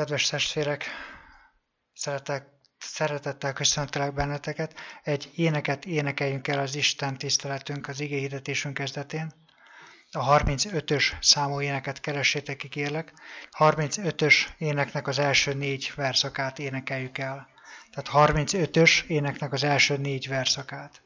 Kedves testvérek, szeretek, szeretettel köszöntelek benneteket. Egy éneket énekeljünk el az Isten tiszteletünk, az ige hirdetésünk kezdetén. A 35-ös számú éneket keressétek kérlek. 35-ös éneknek az első négy verszakát énekeljük el. Tehát 35-ös éneknek az első négy verszakát.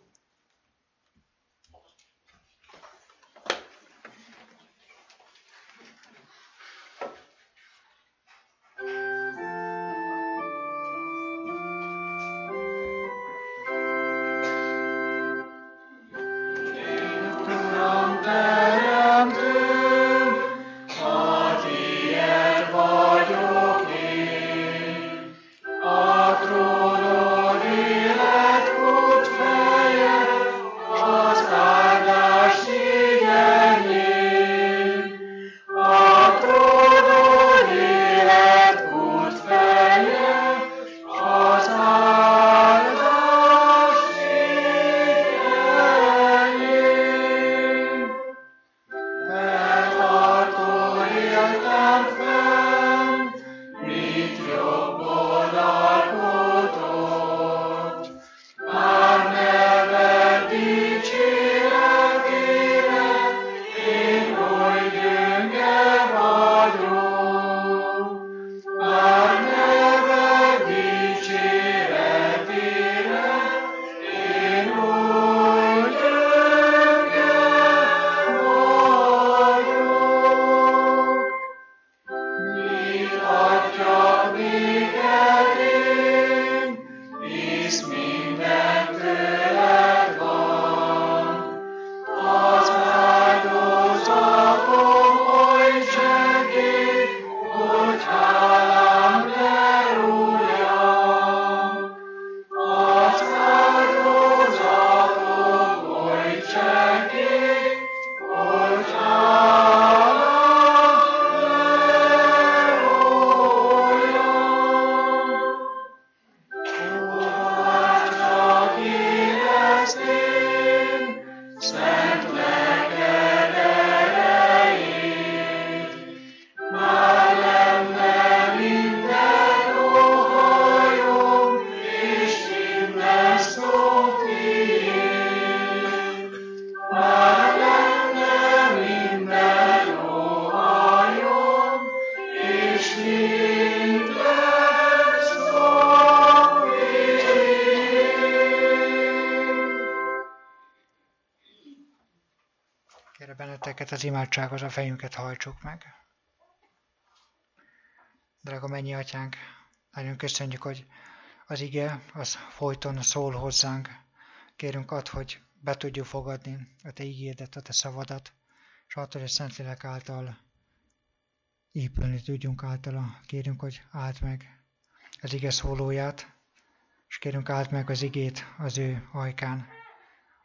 Imádsághoz a fejünket hajtsuk meg. Drága mennyi atyánk, nagyon köszönjük, hogy az ige az folyton szól hozzánk. Kérünk ad, hogy be tudjuk fogadni a te ígédet, a te szavadat, és attól, hogy a Szentlélek által épülni tudjunk általa. Kérünk, hogy áld meg az ige szólóját, és kérünk áld meg az igét az ő ajkán.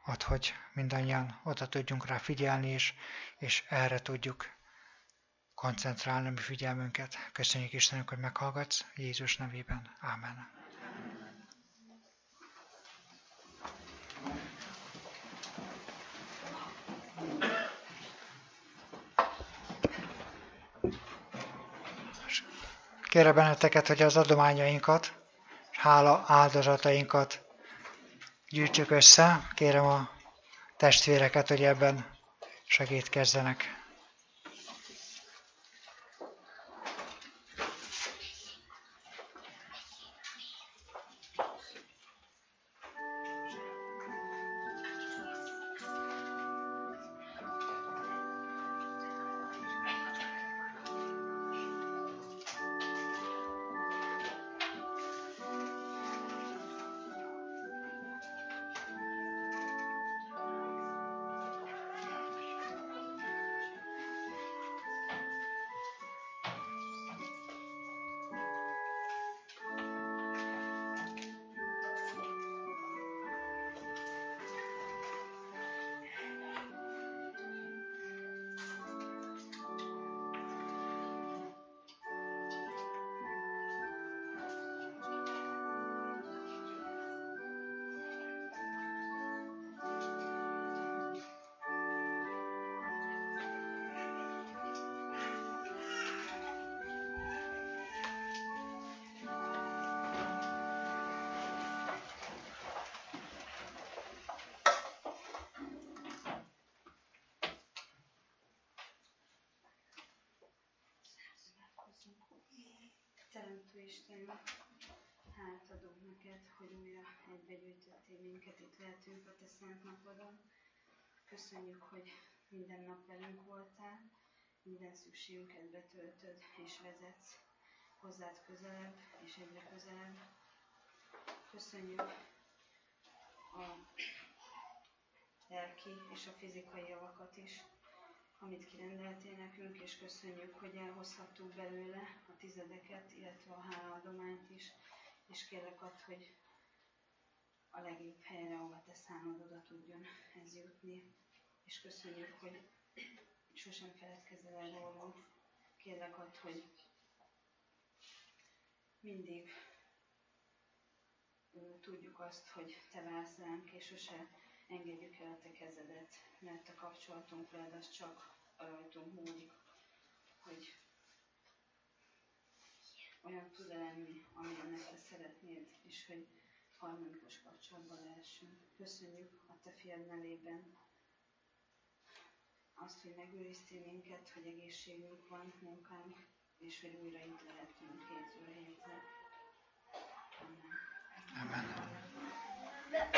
Ad, hogy mindannyian oda tudjunk rá figyelni, és, és erre tudjuk koncentrálni a mi figyelmünket. Köszönjük Istenünk, hogy meghallgatsz. Jézus nevében. Ámen. Kérem benneteket, hogy az adományainkat, hála áldozatainkat gyűjtsük össze. Kérem a testvéreket, hogy ebben segítkezzenek. Teremtő Istenünk, hát adunk neked, hogy újra egybegyűjtöttél minket, itt lehetünk a te szent napodon. Köszönjük, hogy minden nap velünk voltál, minden szükségünket betöltöd és vezetsz hozzád közelebb és egyre közelebb. Köszönjük a lelki és a fizikai javakat is, amit kirendeltél nekünk, és köszönjük, hogy elhozhattuk belőle tizedeket, illetve a hálaadományt is, és kérlek add, hogy a legjobb helyre, ahova te szánod, oda tudjon ez jutni. És köszönjük, hogy sosem feledkezel el rólunk. Kérlek add, hogy mindig tudjuk azt, hogy te vársz ránk, és sose engedjük el a te kezedet, mert a kapcsolatunk veled az csak rajtunk múlik, hogy olyan tud lenni, amilyennek te szeretnéd, és hogy harmonikus kapcsolatban lehessünk. Köszönjük a te fiad nevében azt, hogy megőriztél minket, hogy egészségünk van, munkánk, és hogy újra itt lehetünk hétről hétre. Amen. Amen.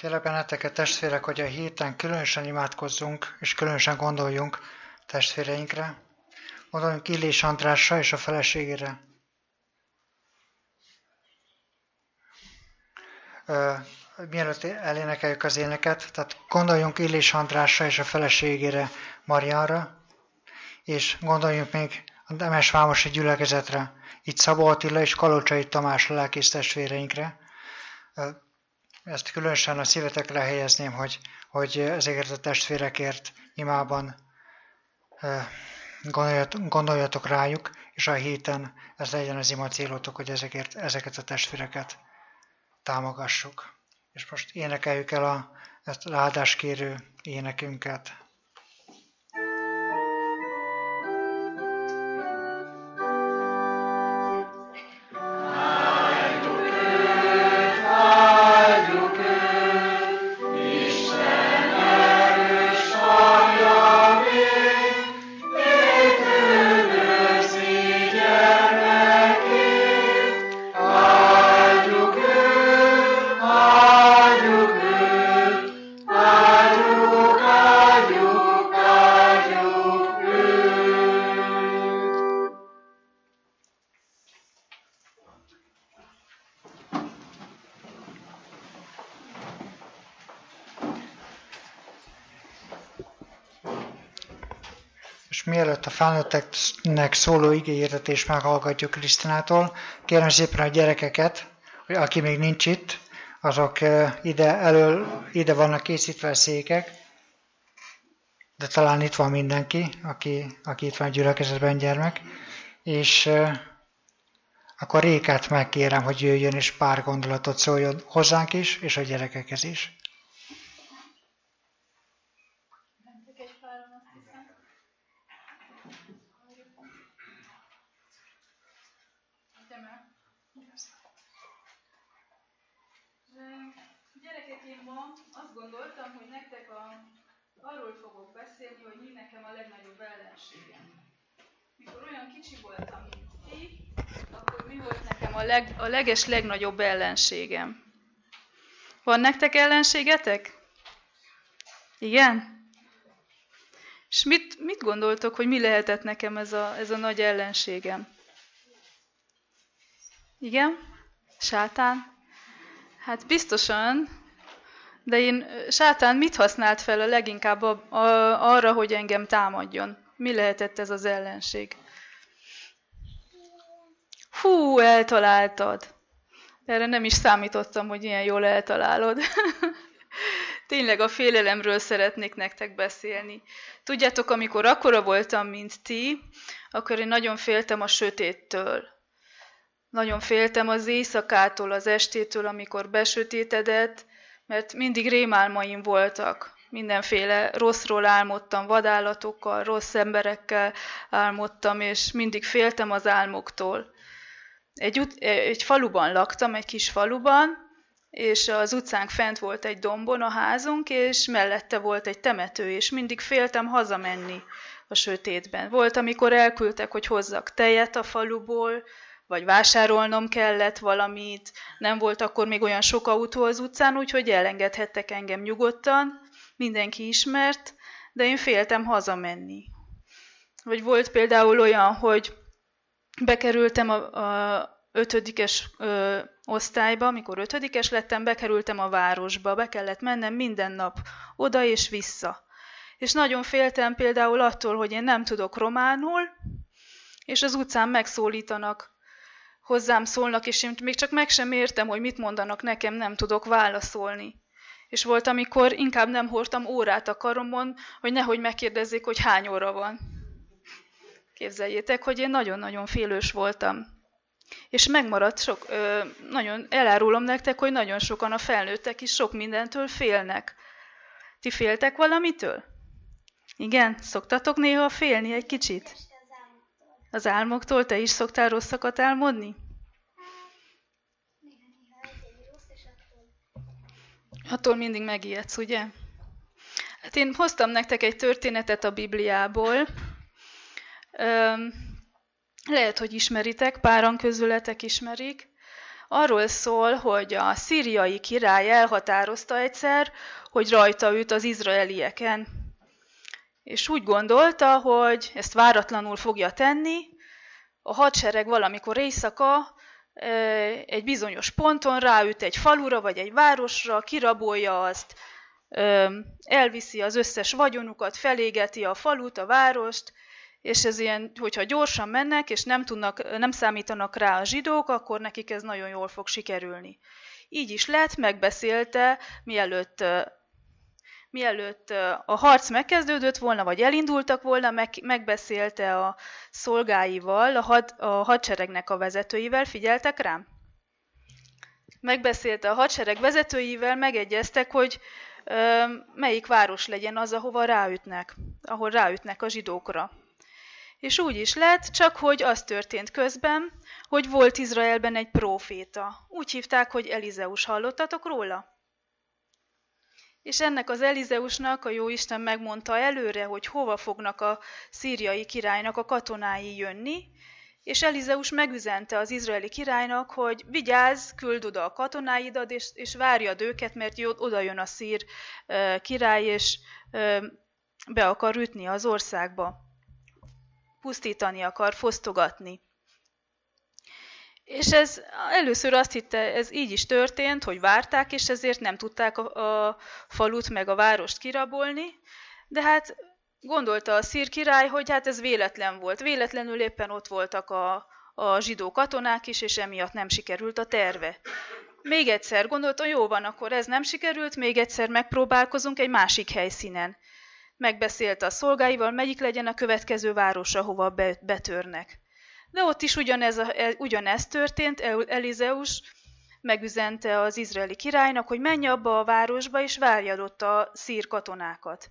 Kérlek benneteket, testvérek, hogy a héten különösen imádkozzunk, és különösen gondoljunk testvéreinkre. Gondoljunk Illés Andrásra és a feleségére. mielőtt elénekeljük az éneket, tehát gondoljunk Illés Andrásra és a feleségére, Mariára, és gondoljunk még a Demes Vámosi gyülekezetre, itt Szabó Attila és Kalocsai Tamás lelkész testvéreinkre. Ezt különösen a szívetekre helyezném, hogy, hogy ezekért a testvérekért imában gondoljatok rájuk, és a héten ez legyen az ima célotok, hogy ezekért, ezeket a testvéreket támogassuk. És most énekeljük el a, ezt a áldáskérő énekünket. Felnőtteknek szóló igényértetést meghallgatjuk Krisztinától. Kérem szépen a gyerekeket, hogy aki még nincs itt, azok ide elől, ide vannak készítve a székek, de talán itt van mindenki, aki, aki itt van a gyülekezetben gyermek, és akkor Rékát megkérem, hogy jöjjön és pár gondolatot szóljon hozzánk is, és a gyerekekhez is. A, leg, a leges legnagyobb ellenségem. Van nektek ellenségetek? Igen? És mit, mit gondoltok, hogy mi lehetett nekem ez a, ez a nagy ellenségem? Igen? Sátán? Hát biztosan, de én, sátán mit használt fel a leginkább a, a, arra, hogy engem támadjon? Mi lehetett ez az ellenség? Hú, eltaláltad. Erre nem is számítottam, hogy ilyen jól eltalálod. Tényleg a félelemről szeretnék nektek beszélni. Tudjátok, amikor akkora voltam, mint ti, akkor én nagyon féltem a sötéttől. Nagyon féltem az éjszakától, az estétől, amikor besötétedett, mert mindig rémálmaim voltak. Mindenféle rosszról álmodtam, vadállatokkal, rossz emberekkel álmodtam, és mindig féltem az álmoktól egy, egy faluban laktam, egy kis faluban, és az utcánk fent volt egy dombon a házunk, és mellette volt egy temető, és mindig féltem hazamenni a sötétben. Volt, amikor elküldtek, hogy hozzak tejet a faluból, vagy vásárolnom kellett valamit, nem volt akkor még olyan sok autó az utcán, úgyhogy elengedhettek engem nyugodtan, mindenki ismert, de én féltem hazamenni. Vagy volt például olyan, hogy bekerültem a, a ötödikes ö, osztályba, amikor ötödikes lettem, bekerültem a városba, be kellett mennem minden nap oda és vissza. És nagyon féltem például attól, hogy én nem tudok románul, és az utcán megszólítanak, hozzám szólnak, és én még csak meg sem értem, hogy mit mondanak nekem, nem tudok válaszolni. És volt, amikor inkább nem hordtam órát a karomon, hogy nehogy megkérdezzék, hogy hány óra van. Képzeljétek, hogy én nagyon-nagyon félős voltam. És megmaradt sok, ö, nagyon elárulom nektek, hogy nagyon sokan a felnőttek is sok mindentől félnek. Ti féltek valamitől? Igen? Szoktatok néha félni egy kicsit? Az álmoktól? Te is szoktál rosszakat álmodni? Attól mindig megijedsz, ugye? Hát én hoztam nektek egy történetet a Bibliából. Lehet, hogy ismeritek, páran közületek ismerik. Arról szól, hogy a szíriai király elhatározta egyszer, hogy rajta üt az izraelieken. És úgy gondolta, hogy ezt váratlanul fogja tenni. A hadsereg valamikor éjszaka egy bizonyos ponton ráüt egy falura vagy egy városra, kirabolja azt, elviszi az összes vagyonukat, felégeti a falut, a várost, és ez ilyen, hogyha gyorsan mennek, és nem, tudnak, nem számítanak rá a zsidók, akkor nekik ez nagyon jól fog sikerülni. Így is lett, megbeszélte, mielőtt, mielőtt a harc megkezdődött volna, vagy elindultak volna, meg, megbeszélte a szolgáival, a, had, a hadseregnek a vezetőivel, figyeltek rám? Megbeszélte a hadsereg vezetőivel, megegyeztek, hogy melyik város legyen az, ahova ráütnek, ahol ráütnek a zsidókra. És úgy is lett, csak hogy az történt közben, hogy volt Izraelben egy próféta. Úgy hívták, hogy Elizeus. Hallottatok róla? És ennek az Elizeusnak a Jóisten megmondta előre, hogy hova fognak a szíriai királynak a katonái jönni, és Elizeus megüzente az izraeli királynak, hogy vigyázz, küld oda a katonáidat, és, és várjad őket, mert oda jön a szír király, és be akar ütni az országba pusztítani akar, fosztogatni. És ez először azt hitte, ez így is történt, hogy várták, és ezért nem tudták a, a falut meg a várost kirabolni, de hát gondolta a szír király, hogy hát ez véletlen volt. Véletlenül éppen ott voltak a, a zsidó katonák is, és emiatt nem sikerült a terve. Még egyszer gondolta, jó van, akkor ez nem sikerült, még egyszer megpróbálkozunk egy másik helyszínen megbeszélte a szolgáival, melyik legyen a következő város, ahova betörnek. De ott is ugyanez, a, e, ugyanez történt, Elizeus megüzente az izraeli királynak, hogy menj abba a városba, és várjad ott a szír katonákat.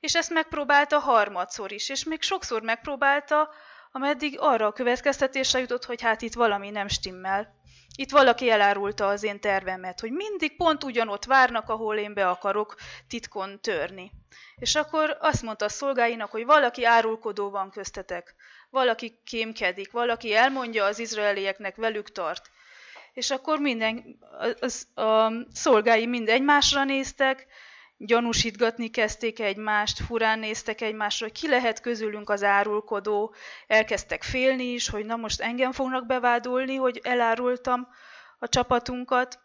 És ezt megpróbálta harmadszor is, és még sokszor megpróbálta, ameddig arra a következtetésre jutott, hogy hát itt valami nem stimmel. Itt valaki elárulta az én tervemet, hogy mindig pont ugyanott várnak, ahol én be akarok titkon törni. És akkor azt mondta a szolgáinak, hogy valaki árulkodó van köztetek, valaki kémkedik, valaki elmondja az izraelieknek, velük tart. És akkor minden, a, a szolgái mind egymásra néztek, gyanúsítgatni kezdték egymást, furán néztek egymásra, hogy ki lehet közülünk az árulkodó, elkezdtek félni is, hogy na most engem fognak bevádolni, hogy elárultam a csapatunkat,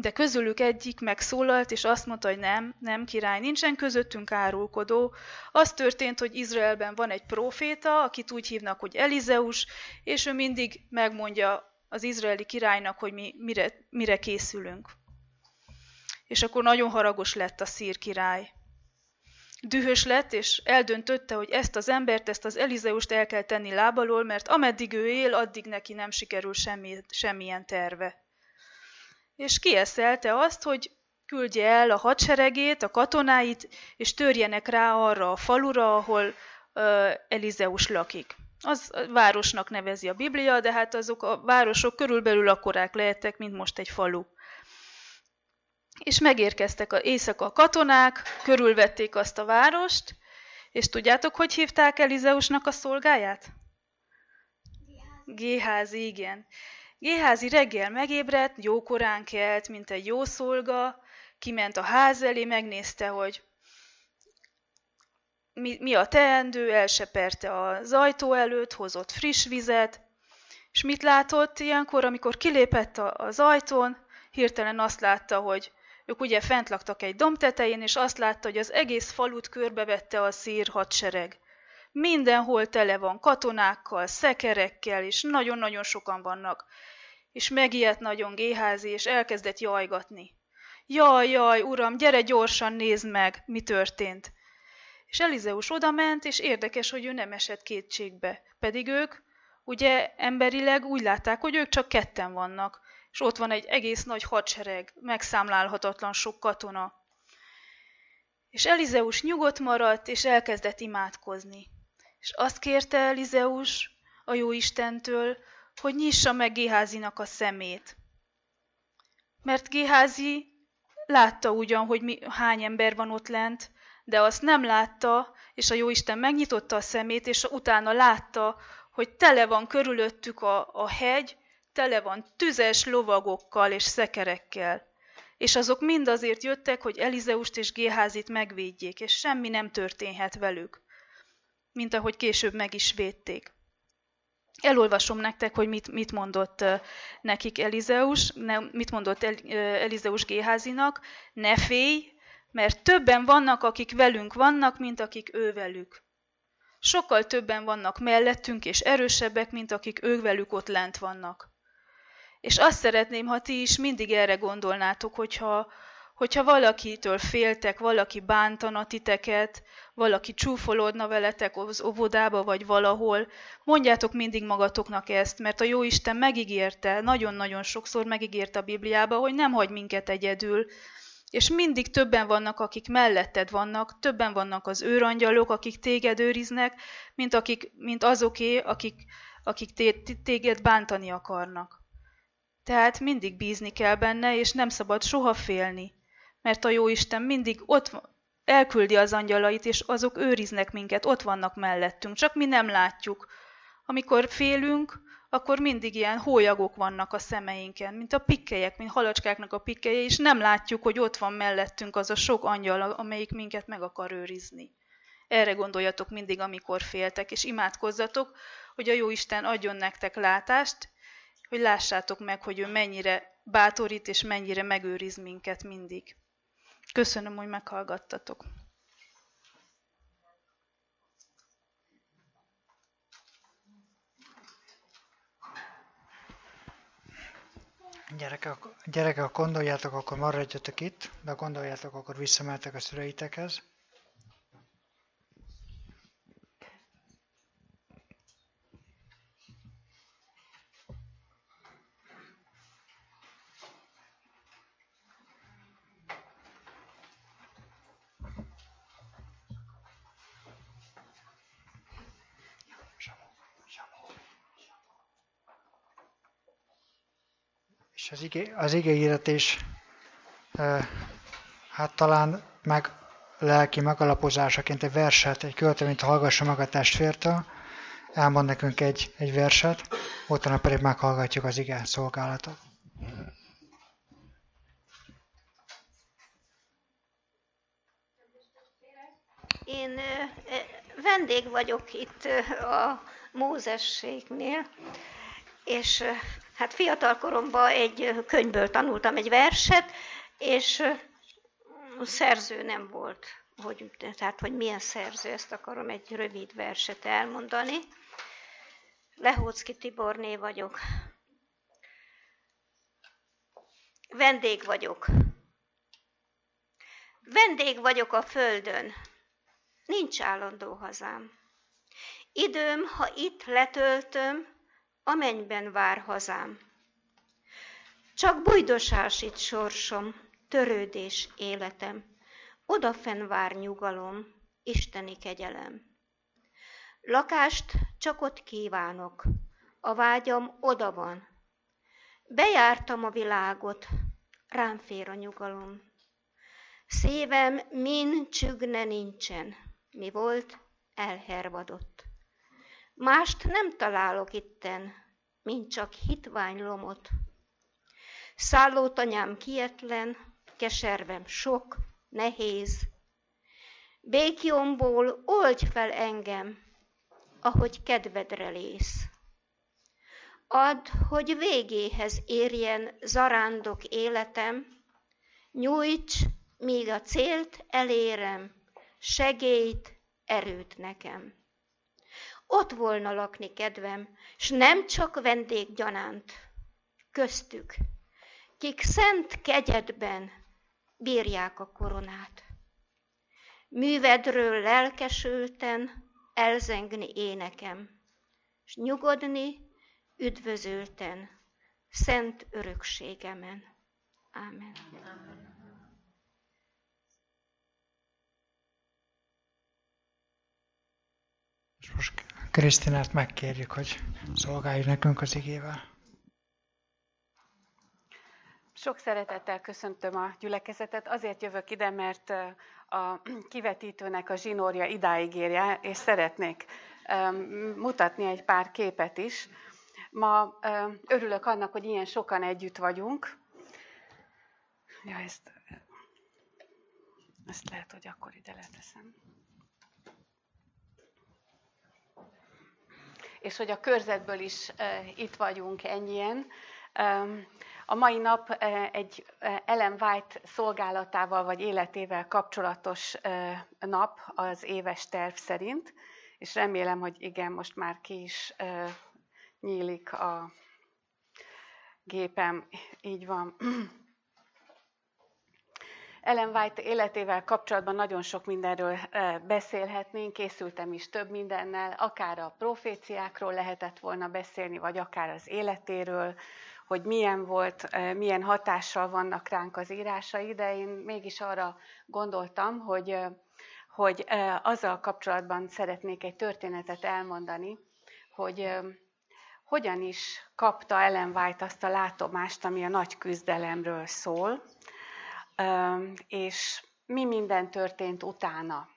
de közülük egyik megszólalt, és azt mondta, hogy nem, nem király, nincsen közöttünk árulkodó. Az történt, hogy Izraelben van egy proféta, akit úgy hívnak, hogy Elizeus, és ő mindig megmondja az izraeli királynak, hogy mi mire, mire készülünk. És akkor nagyon haragos lett a szír király. Dühös lett, és eldöntötte, hogy ezt az embert, ezt az Elizeust el kell tenni lábalól, mert ameddig ő él, addig neki nem sikerül semmi, semmilyen terve és kieszelte azt, hogy küldje el a hadseregét, a katonáit, és törjenek rá arra a falura, ahol uh, Elizeus lakik. Az városnak nevezi a Biblia, de hát azok a városok körülbelül akkorák lehettek, mint most egy falu. És megérkeztek a éjszaka a katonák, körülvették azt a várost, és tudjátok, hogy hívták Elizeusnak a szolgáját? Géházi, igen. Géházi reggel megébredt, jókorán kelt, mint egy jó szolga, kiment a ház elé, megnézte, hogy mi, mi a teendő, elseperte az ajtó előtt, hozott friss vizet, és mit látott ilyenkor, amikor kilépett az ajtón, hirtelen azt látta, hogy ők ugye fent laktak egy domb tetején, és azt látta, hogy az egész falut körbevette a szír hadsereg. Mindenhol tele van katonákkal, szekerekkel, és nagyon-nagyon sokan vannak. És megijedt nagyon Géházi, és elkezdett jajgatni. Jaj, jaj, uram, gyere gyorsan, nézd meg, mi történt. És Elizeus odament, és érdekes, hogy ő nem esett kétségbe. Pedig ők, ugye emberileg úgy látták, hogy ők csak ketten vannak és ott van egy egész nagy hadsereg, megszámlálhatatlan sok katona. És Elizeus nyugodt maradt, és elkezdett imádkozni. És azt kérte Elizeus a jó Istentől, hogy nyissa meg Géházinak a szemét. Mert Géházi látta ugyan, hogy mi, hány ember van ott lent, de azt nem látta, és a Jóisten megnyitotta a szemét, és utána látta, hogy tele van körülöttük a, a hegy, tele van tüzes lovagokkal és szekerekkel. És azok mind azért jöttek, hogy Elizeust és Géházit megvédjék, és semmi nem történhet velük, mint ahogy később meg is védték. Elolvasom nektek, hogy mit, mit mondott nekik Elizeus, mit mondott Elizeus Géházinak. Ne félj, mert többen vannak, akik velünk vannak, mint akik ő velük. Sokkal többen vannak mellettünk, és erősebbek, mint akik ők velük ott lent vannak. És azt szeretném, ha ti is mindig erre gondolnátok, hogyha, hogyha valakitől féltek, valaki bántana titeket, valaki csúfolódna veletek az óvodába vagy valahol, mondjátok mindig magatoknak ezt, mert a Jóisten megígérte, nagyon-nagyon sokszor megígérte a Bibliába, hogy nem hagy minket egyedül, és mindig többen vannak, akik melletted vannak, többen vannak az őrangyalok, akik téged őriznek, mint, akik, mint azoké, akik, akik téged bántani akarnak. Tehát mindig bízni kell benne, és nem szabad soha félni, mert a Jóisten mindig ott elküldi az angyalait, és azok őriznek minket, ott vannak mellettünk, csak mi nem látjuk. Amikor félünk, akkor mindig ilyen hólyagok vannak a szemeinken, mint a pikkelyek, mint halacskáknak a pikkelye, és nem látjuk, hogy ott van mellettünk az a sok angyal, amelyik minket meg akar őrizni. Erre gondoljatok mindig, amikor féltek, és imádkozzatok, hogy a Jóisten adjon nektek látást, hogy lássátok meg, hogy ő mennyire bátorít és mennyire megőriz minket mindig. Köszönöm, hogy meghallgattatok. Gyerekek, gyerekek, gondoljátok, akkor maradjatok itt, de gondoljátok, akkor visszamehetek a szüleitekhez. Az, igé, az igényíretés hát talán meg lelki megalapozásaként egy verset, egy költeményt hallgassa meg a testvértől, elmond nekünk egy, egy verset, utána pedig meghallgatjuk az igen szolgálatot. Én vendég vagyok itt a Mózességnél, és hát fiatal koromban egy könyvből tanultam egy verset, és szerző nem volt, hogy, tehát hogy milyen szerző, ezt akarom egy rövid verset elmondani. Lehócki Tiborné vagyok. Vendég vagyok. Vendég vagyok a földön. Nincs állandó hazám. Időm, ha itt letöltöm, a vár hazám. Csak bujdosás itt sorsom, törődés életem, odafenn vár nyugalom, isteni kegyelem. Lakást csak ott kívánok, a vágyam oda van. Bejártam a világot, rám fér a nyugalom. Szívem min csügne nincsen, mi volt, elhervadott. Mást nem találok itten, mint csak hitvány lomot. Szállótanyám kietlen, keservem sok, nehéz. Békjomból oldj fel engem, ahogy kedvedre lész. Add, hogy végéhez érjen zarándok életem, nyújts, míg a célt elérem, segélyt, erőt nekem. Ott volna lakni kedvem, s nem csak vendéggyanánt, köztük, kik szent kegyedben bírják a koronát. Művedről lelkesülten elzengni énekem, s nyugodni üdvözölten, szent örökségemen. Ámen. Amen. És most Krisztinát megkérjük, hogy szolgálj nekünk az igével. Sok szeretettel köszöntöm a gyülekezetet. Azért jövök ide, mert a kivetítőnek a zsinórja idáig érje, és szeretnék mutatni egy pár képet is. Ma örülök annak, hogy ilyen sokan együtt vagyunk. Ja, ezt, ezt lehet, hogy akkor ide leteszem. És hogy a körzetből is itt vagyunk ennyien. A mai nap egy Ellen White szolgálatával vagy életével kapcsolatos nap az éves terv szerint, és remélem, hogy igen, most már ki is nyílik a gépem, így van. Ellen White életével kapcsolatban nagyon sok mindenről beszélhetnénk, készültem is több mindennel, akár a proféciákról lehetett volna beszélni, vagy akár az életéről, hogy milyen volt, milyen hatással vannak ránk az írásai, de én mégis arra gondoltam, hogy, hogy azzal kapcsolatban szeretnék egy történetet elmondani, hogy hogyan is kapta Ellen White azt a látomást, ami a nagy küzdelemről szól, és mi minden történt utána.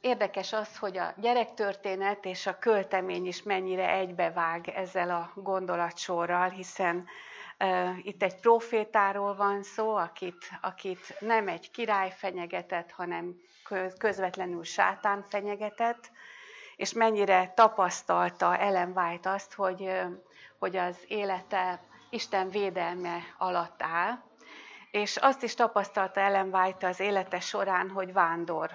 Érdekes az, hogy a gyerektörténet és a költemény is mennyire egybevág ezzel a gondolatsorral, hiszen itt egy profétáról van szó, akit, akit nem egy király fenyegetett, hanem közvetlenül sátán fenyegetett, és mennyire tapasztalta Ellen White azt, hogy, hogy az élete Isten védelme alatt áll, és azt is tapasztalta Ellen White az élete során, hogy vándor,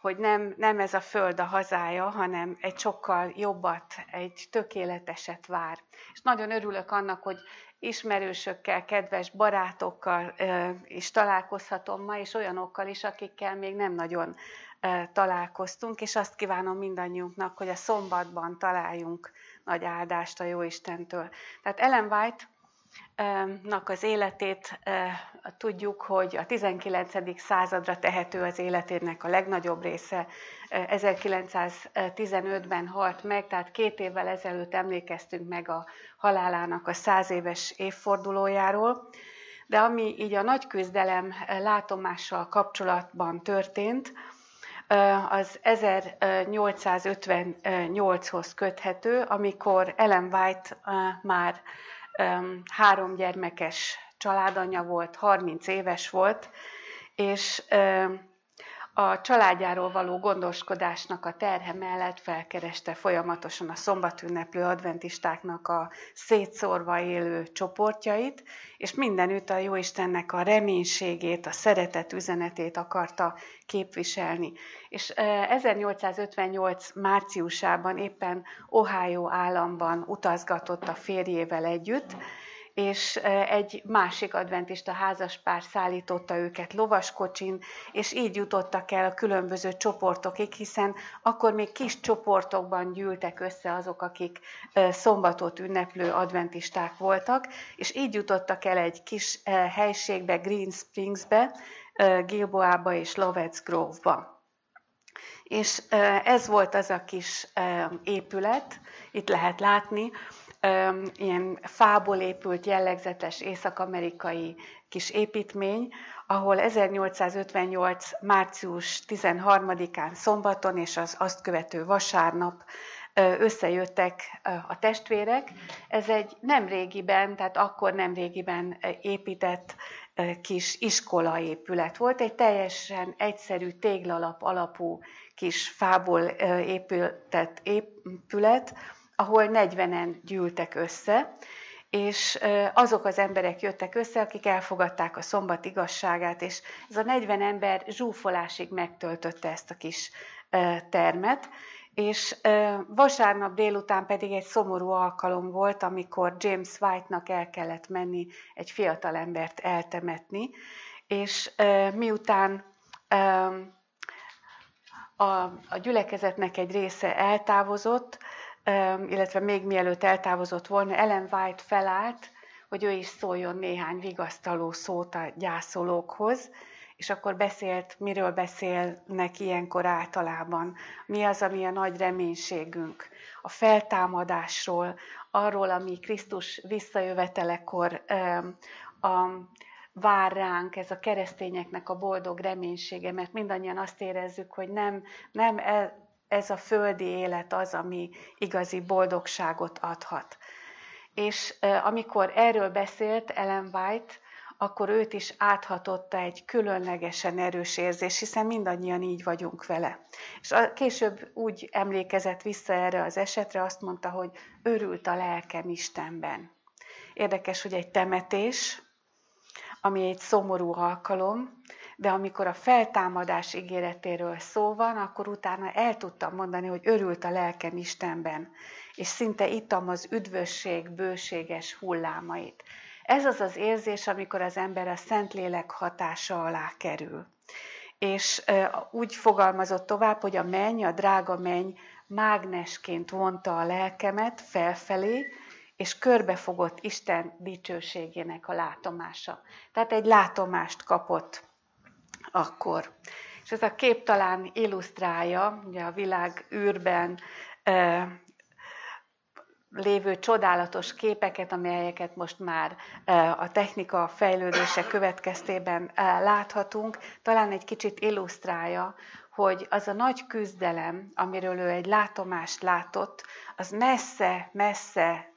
hogy nem, nem ez a föld a hazája, hanem egy sokkal jobbat, egy tökéleteset vár. És nagyon örülök annak, hogy ismerősökkel, kedves barátokkal is találkozhatom ma, és olyanokkal is, akikkel még nem nagyon találkoztunk, és azt kívánom mindannyiunknak, hogy a szombatban találjunk nagy áldást a Jóistentől. Tehát Ellen White nak az életét tudjuk, hogy a 19. századra tehető az életének a legnagyobb része. 1915-ben halt meg, tehát két évvel ezelőtt emlékeztünk meg a halálának a száz éves évfordulójáról. De ami így a nagy küzdelem látomással kapcsolatban történt, az 1858-hoz köthető, amikor Ellen White már három gyermekes családanya volt, 30 éves volt, és a családjáról való gondoskodásnak a terhe mellett felkereste folyamatosan a szombatünneplő adventistáknak a szétszórva élő csoportjait, és mindenütt a Jóistennek a reménységét, a szeretet üzenetét akarta képviselni. És 1858 márciusában éppen Ohio államban utazgatott a férjével együtt, és egy másik adventista házaspár szállította őket lovaskocsin, és így jutottak el a különböző csoportokig, hiszen akkor még kis csoportokban gyűltek össze azok, akik szombatot ünneplő adventisták voltak, és így jutottak el egy kis helységbe, Green Springsbe, Gilboába és Lovets Grove-ba. És ez volt az a kis épület, itt lehet látni, ilyen fából épült jellegzetes észak-amerikai kis építmény, ahol 1858. március 13-án szombaton és az azt követő vasárnap összejöttek a testvérek. Ez egy nem régiben, tehát akkor nem régiben épített kis iskolaépület volt, egy teljesen egyszerű téglalap alapú kis fából épültett épület, ahol 40-en gyűltek össze, és azok az emberek jöttek össze, akik elfogadták a szombat igazságát, és ez a 40 ember zsúfolásig megtöltötte ezt a kis termet, és vasárnap délután pedig egy szomorú alkalom volt, amikor James White-nak el kellett menni egy fiatal embert eltemetni, és miután a gyülekezetnek egy része eltávozott, illetve még mielőtt eltávozott volna, Ellen White felállt, hogy ő is szóljon néhány vigasztaló szót a gyászolókhoz, és akkor beszélt, miről beszélnek ilyenkor általában, mi az, ami a nagy reménységünk, a feltámadásról, arról, ami Krisztus visszajövetelekor a, vár ránk, ez a keresztényeknek a boldog reménysége, mert mindannyian azt érezzük, hogy nem, nem e, ez a földi élet az, ami igazi boldogságot adhat. És amikor erről beszélt Ellen White, akkor őt is áthatotta egy különlegesen erős érzés, hiszen mindannyian így vagyunk vele. És a, később úgy emlékezett vissza erre az esetre, azt mondta, hogy örült a lelkem Istenben. Érdekes, hogy egy temetés, ami egy szomorú alkalom, de amikor a feltámadás ígéretéről szó van, akkor utána el tudtam mondani, hogy örült a lelkem Istenben, és szinte ittam az üdvösség bőséges hullámait. Ez az az érzés, amikor az ember a Szentlélek hatása alá kerül. És úgy fogalmazott tovább, hogy a menny, a drága menny mágnesként vonta a lelkemet felfelé, és körbefogott Isten dicsőségének a látomása. Tehát egy látomást kapott akkor. És ez a kép talán illusztrálja ugye a világ űrben e, lévő csodálatos képeket, amelyeket most már e, a technika fejlődése következtében e, láthatunk, talán egy kicsit illusztrálja, hogy az a nagy küzdelem, amiről ő egy látomást látott, az messze-messze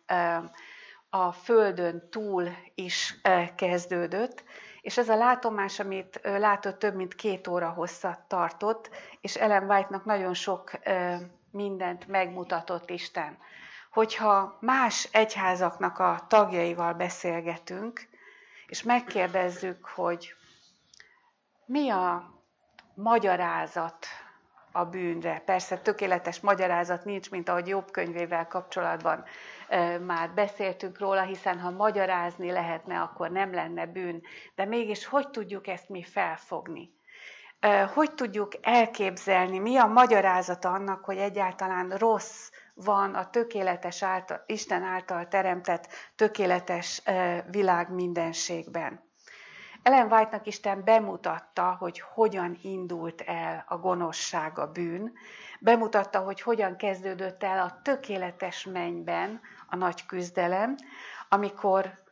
a Földön túl is kezdődött, és ez a látomás, amit látott, több mint két óra hosszat tartott, és Ellen White-nak nagyon sok mindent megmutatott Isten. Hogyha más egyházaknak a tagjaival beszélgetünk, és megkérdezzük, hogy mi a magyarázat a bűnre. Persze tökéletes magyarázat nincs, mint ahogy Jobb könyvével kapcsolatban már beszéltünk róla, hiszen ha magyarázni lehetne, akkor nem lenne bűn. De mégis hogy tudjuk ezt mi felfogni? Hogy tudjuk elképzelni, mi a magyarázata annak, hogy egyáltalán rossz van a tökéletes által, Isten által teremtett tökéletes világ mindenségben? Ellen White-nak Isten bemutatta, hogy hogyan indult el a gonoszság, a bűn, bemutatta, hogy hogyan kezdődött el a tökéletes mennyben a nagy küzdelem, amikor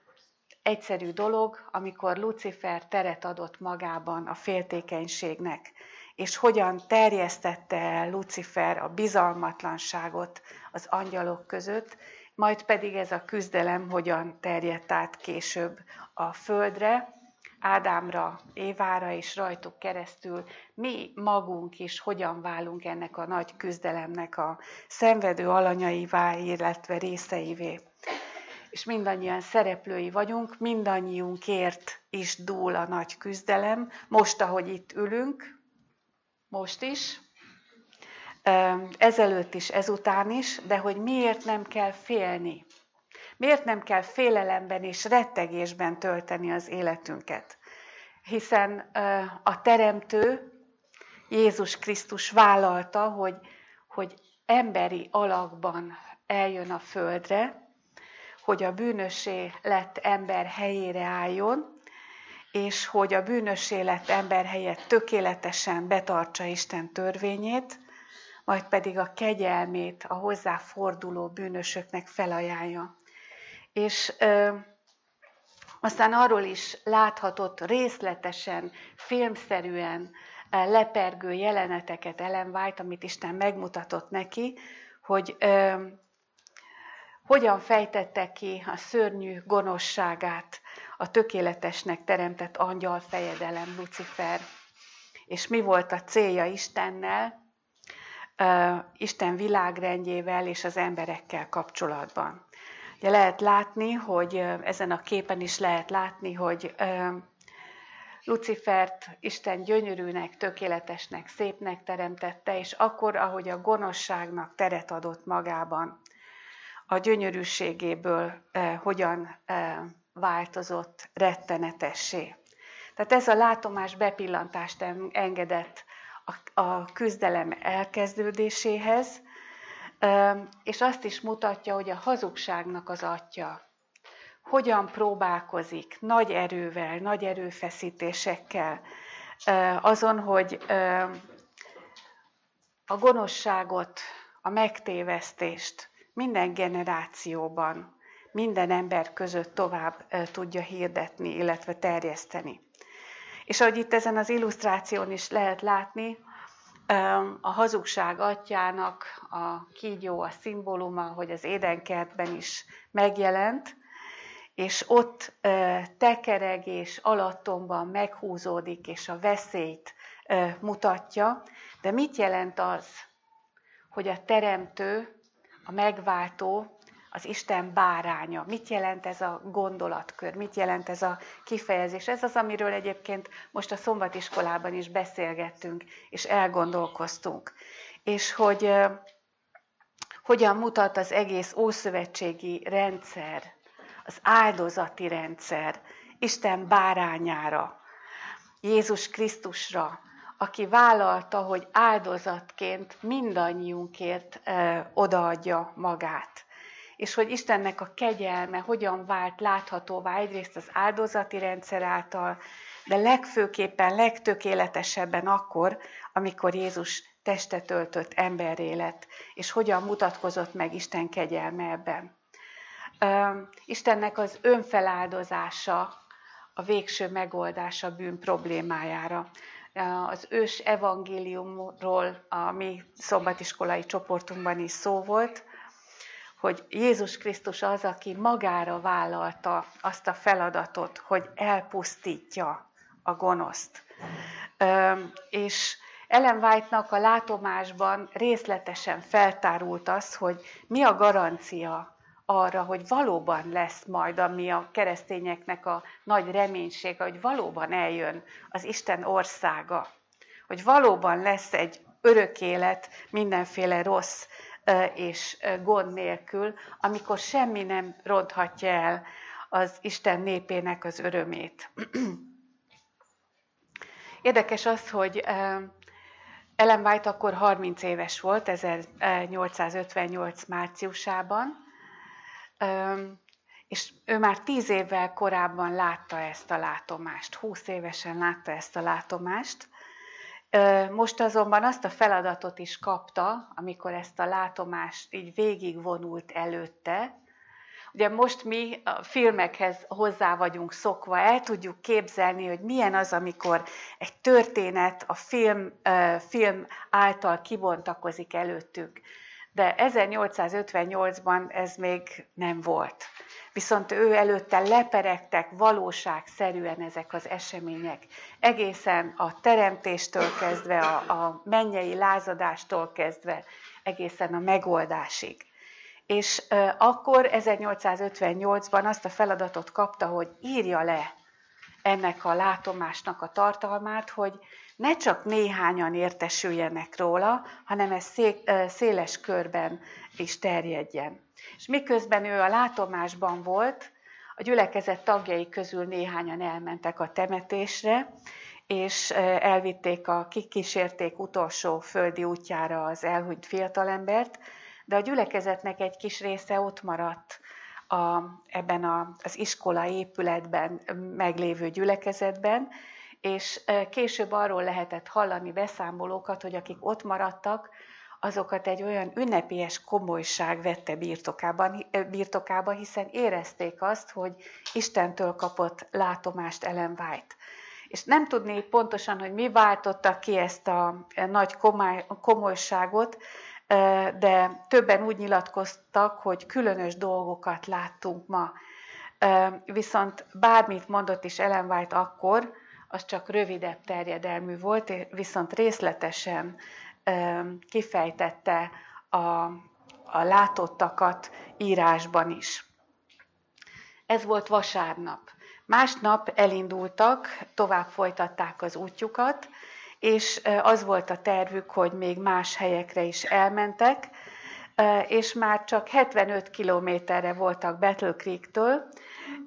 egyszerű dolog, amikor Lucifer teret adott magában a féltékenységnek, és hogyan terjesztette el Lucifer a bizalmatlanságot az angyalok között, majd pedig ez a küzdelem hogyan terjedt át később a földre, Ádámra, Évára és rajtuk keresztül mi magunk is hogyan válunk ennek a nagy küzdelemnek a szenvedő alanyaivá, illetve részeivé. És mindannyian szereplői vagyunk, mindannyiunkért is dúl a nagy küzdelem, most, ahogy itt ülünk, most is, ezelőtt is, ezután is, de hogy miért nem kell félni. Miért nem kell félelemben és rettegésben tölteni az életünket? Hiszen a Teremtő, Jézus Krisztus vállalta, hogy, hogy emberi alakban eljön a földre, hogy a bűnösé lett ember helyére álljon, és hogy a bűnösé lett ember helyett tökéletesen betartsa Isten törvényét, majd pedig a kegyelmét a hozzáforduló bűnösöknek felajánlja. És ö, aztán arról is láthatott részletesen, filmszerűen lepergő jeleneteket Ellen White, amit Isten megmutatott neki, hogy ö, hogyan fejtette ki a szörnyű gonoszságát a tökéletesnek teremtett angyal fejedelem Lucifer, és mi volt a célja Istennel, Isten világrendjével és az emberekkel kapcsolatban. Ugye lehet látni, hogy ezen a képen is lehet látni, hogy Lucifert Isten gyönyörűnek, tökéletesnek, szépnek teremtette, és akkor, ahogy a gonoszságnak teret adott magában, a gyönyörűségéből eh, hogyan eh, változott rettenetessé. Tehát ez a látomás bepillantást engedett a, a küzdelem elkezdődéséhez, és azt is mutatja, hogy a hazugságnak az atya hogyan próbálkozik nagy erővel, nagy erőfeszítésekkel azon, hogy a gonoszságot, a megtévesztést, minden generációban, minden ember között tovább tudja hirdetni, illetve terjeszteni. És ahogy itt ezen az illusztráción is lehet látni, a hazugság atyának a kígyó, a szimbóluma, hogy az édenkertben is megjelent, és ott tekereg és alattomban meghúzódik, és a veszélyt mutatja. De mit jelent az, hogy a teremtő a megváltó, az Isten báránya. Mit jelent ez a gondolatkör? Mit jelent ez a kifejezés? Ez az, amiről egyébként most a szombatiskolában is beszélgettünk, és elgondolkoztunk. És hogy hogyan mutat az egész ószövetségi rendszer, az áldozati rendszer, Isten bárányára, Jézus Krisztusra, aki vállalta, hogy áldozatként mindannyiunkért odaadja magát. És hogy Istennek a kegyelme hogyan vált láthatóvá egyrészt az áldozati rendszer által, de legfőképpen, legtökéletesebben akkor, amikor Jézus testet öltött emberré lett, és hogyan mutatkozott meg Isten kegyelme ebben. Istennek az önfeláldozása a végső megoldása bűn problémájára az ős evangéliumról a mi szombatiskolai csoportunkban is szó volt, hogy Jézus Krisztus az, aki magára vállalta azt a feladatot, hogy elpusztítja a gonoszt. És Ellen White-nak a látomásban részletesen feltárult az, hogy mi a garancia arra, hogy valóban lesz majd, ami a keresztényeknek a nagy reménysége, hogy valóban eljön az Isten országa, hogy valóban lesz egy örök élet mindenféle rossz és gond nélkül, amikor semmi nem ronthatja el az Isten népének az örömét. Érdekes az, hogy Ellen White akkor 30 éves volt, 1858 márciusában, és ő már tíz évvel korábban látta ezt a látomást, húsz évesen látta ezt a látomást. Most azonban azt a feladatot is kapta, amikor ezt a látomást így végigvonult előtte, Ugye most mi a filmekhez hozzá vagyunk szokva, el tudjuk képzelni, hogy milyen az, amikor egy történet a film, film által kibontakozik előttük de 1858-ban ez még nem volt. Viszont ő előtte leperegtek valóságszerűen ezek az események. Egészen a teremtéstől kezdve, a, a mennyei lázadástól kezdve, egészen a megoldásig. És uh, akkor 1858-ban azt a feladatot kapta, hogy írja le ennek a látomásnak a tartalmát, hogy ne csak néhányan értesüljenek róla, hanem ez széles körben is terjedjen. És miközben ő a látomásban volt, a gyülekezet tagjai közül néhányan elmentek a temetésre, és elvitték a kikísérték utolsó földi útjára az elhunyt fiatalembert, de a gyülekezetnek egy kis része ott maradt a, ebben a, az iskola épületben meglévő gyülekezetben, és később arról lehetett hallani beszámolókat, hogy akik ott maradtak, azokat egy olyan ünnepélyes komolyság vette birtokában, birtokába, hiszen érezték azt, hogy Istentől kapott látomást Ellen White. És nem tudni pontosan, hogy mi váltotta ki ezt a nagy komolyságot, de többen úgy nyilatkoztak, hogy különös dolgokat láttunk ma. Viszont bármit mondott is Ellen White akkor, az csak rövidebb terjedelmű volt, viszont részletesen kifejtette a, a látottakat írásban is. Ez volt vasárnap. Másnap elindultak, tovább folytatták az útjukat, és az volt a tervük, hogy még más helyekre is elmentek, és már csak 75 kilométerre voltak Battle Creek-től,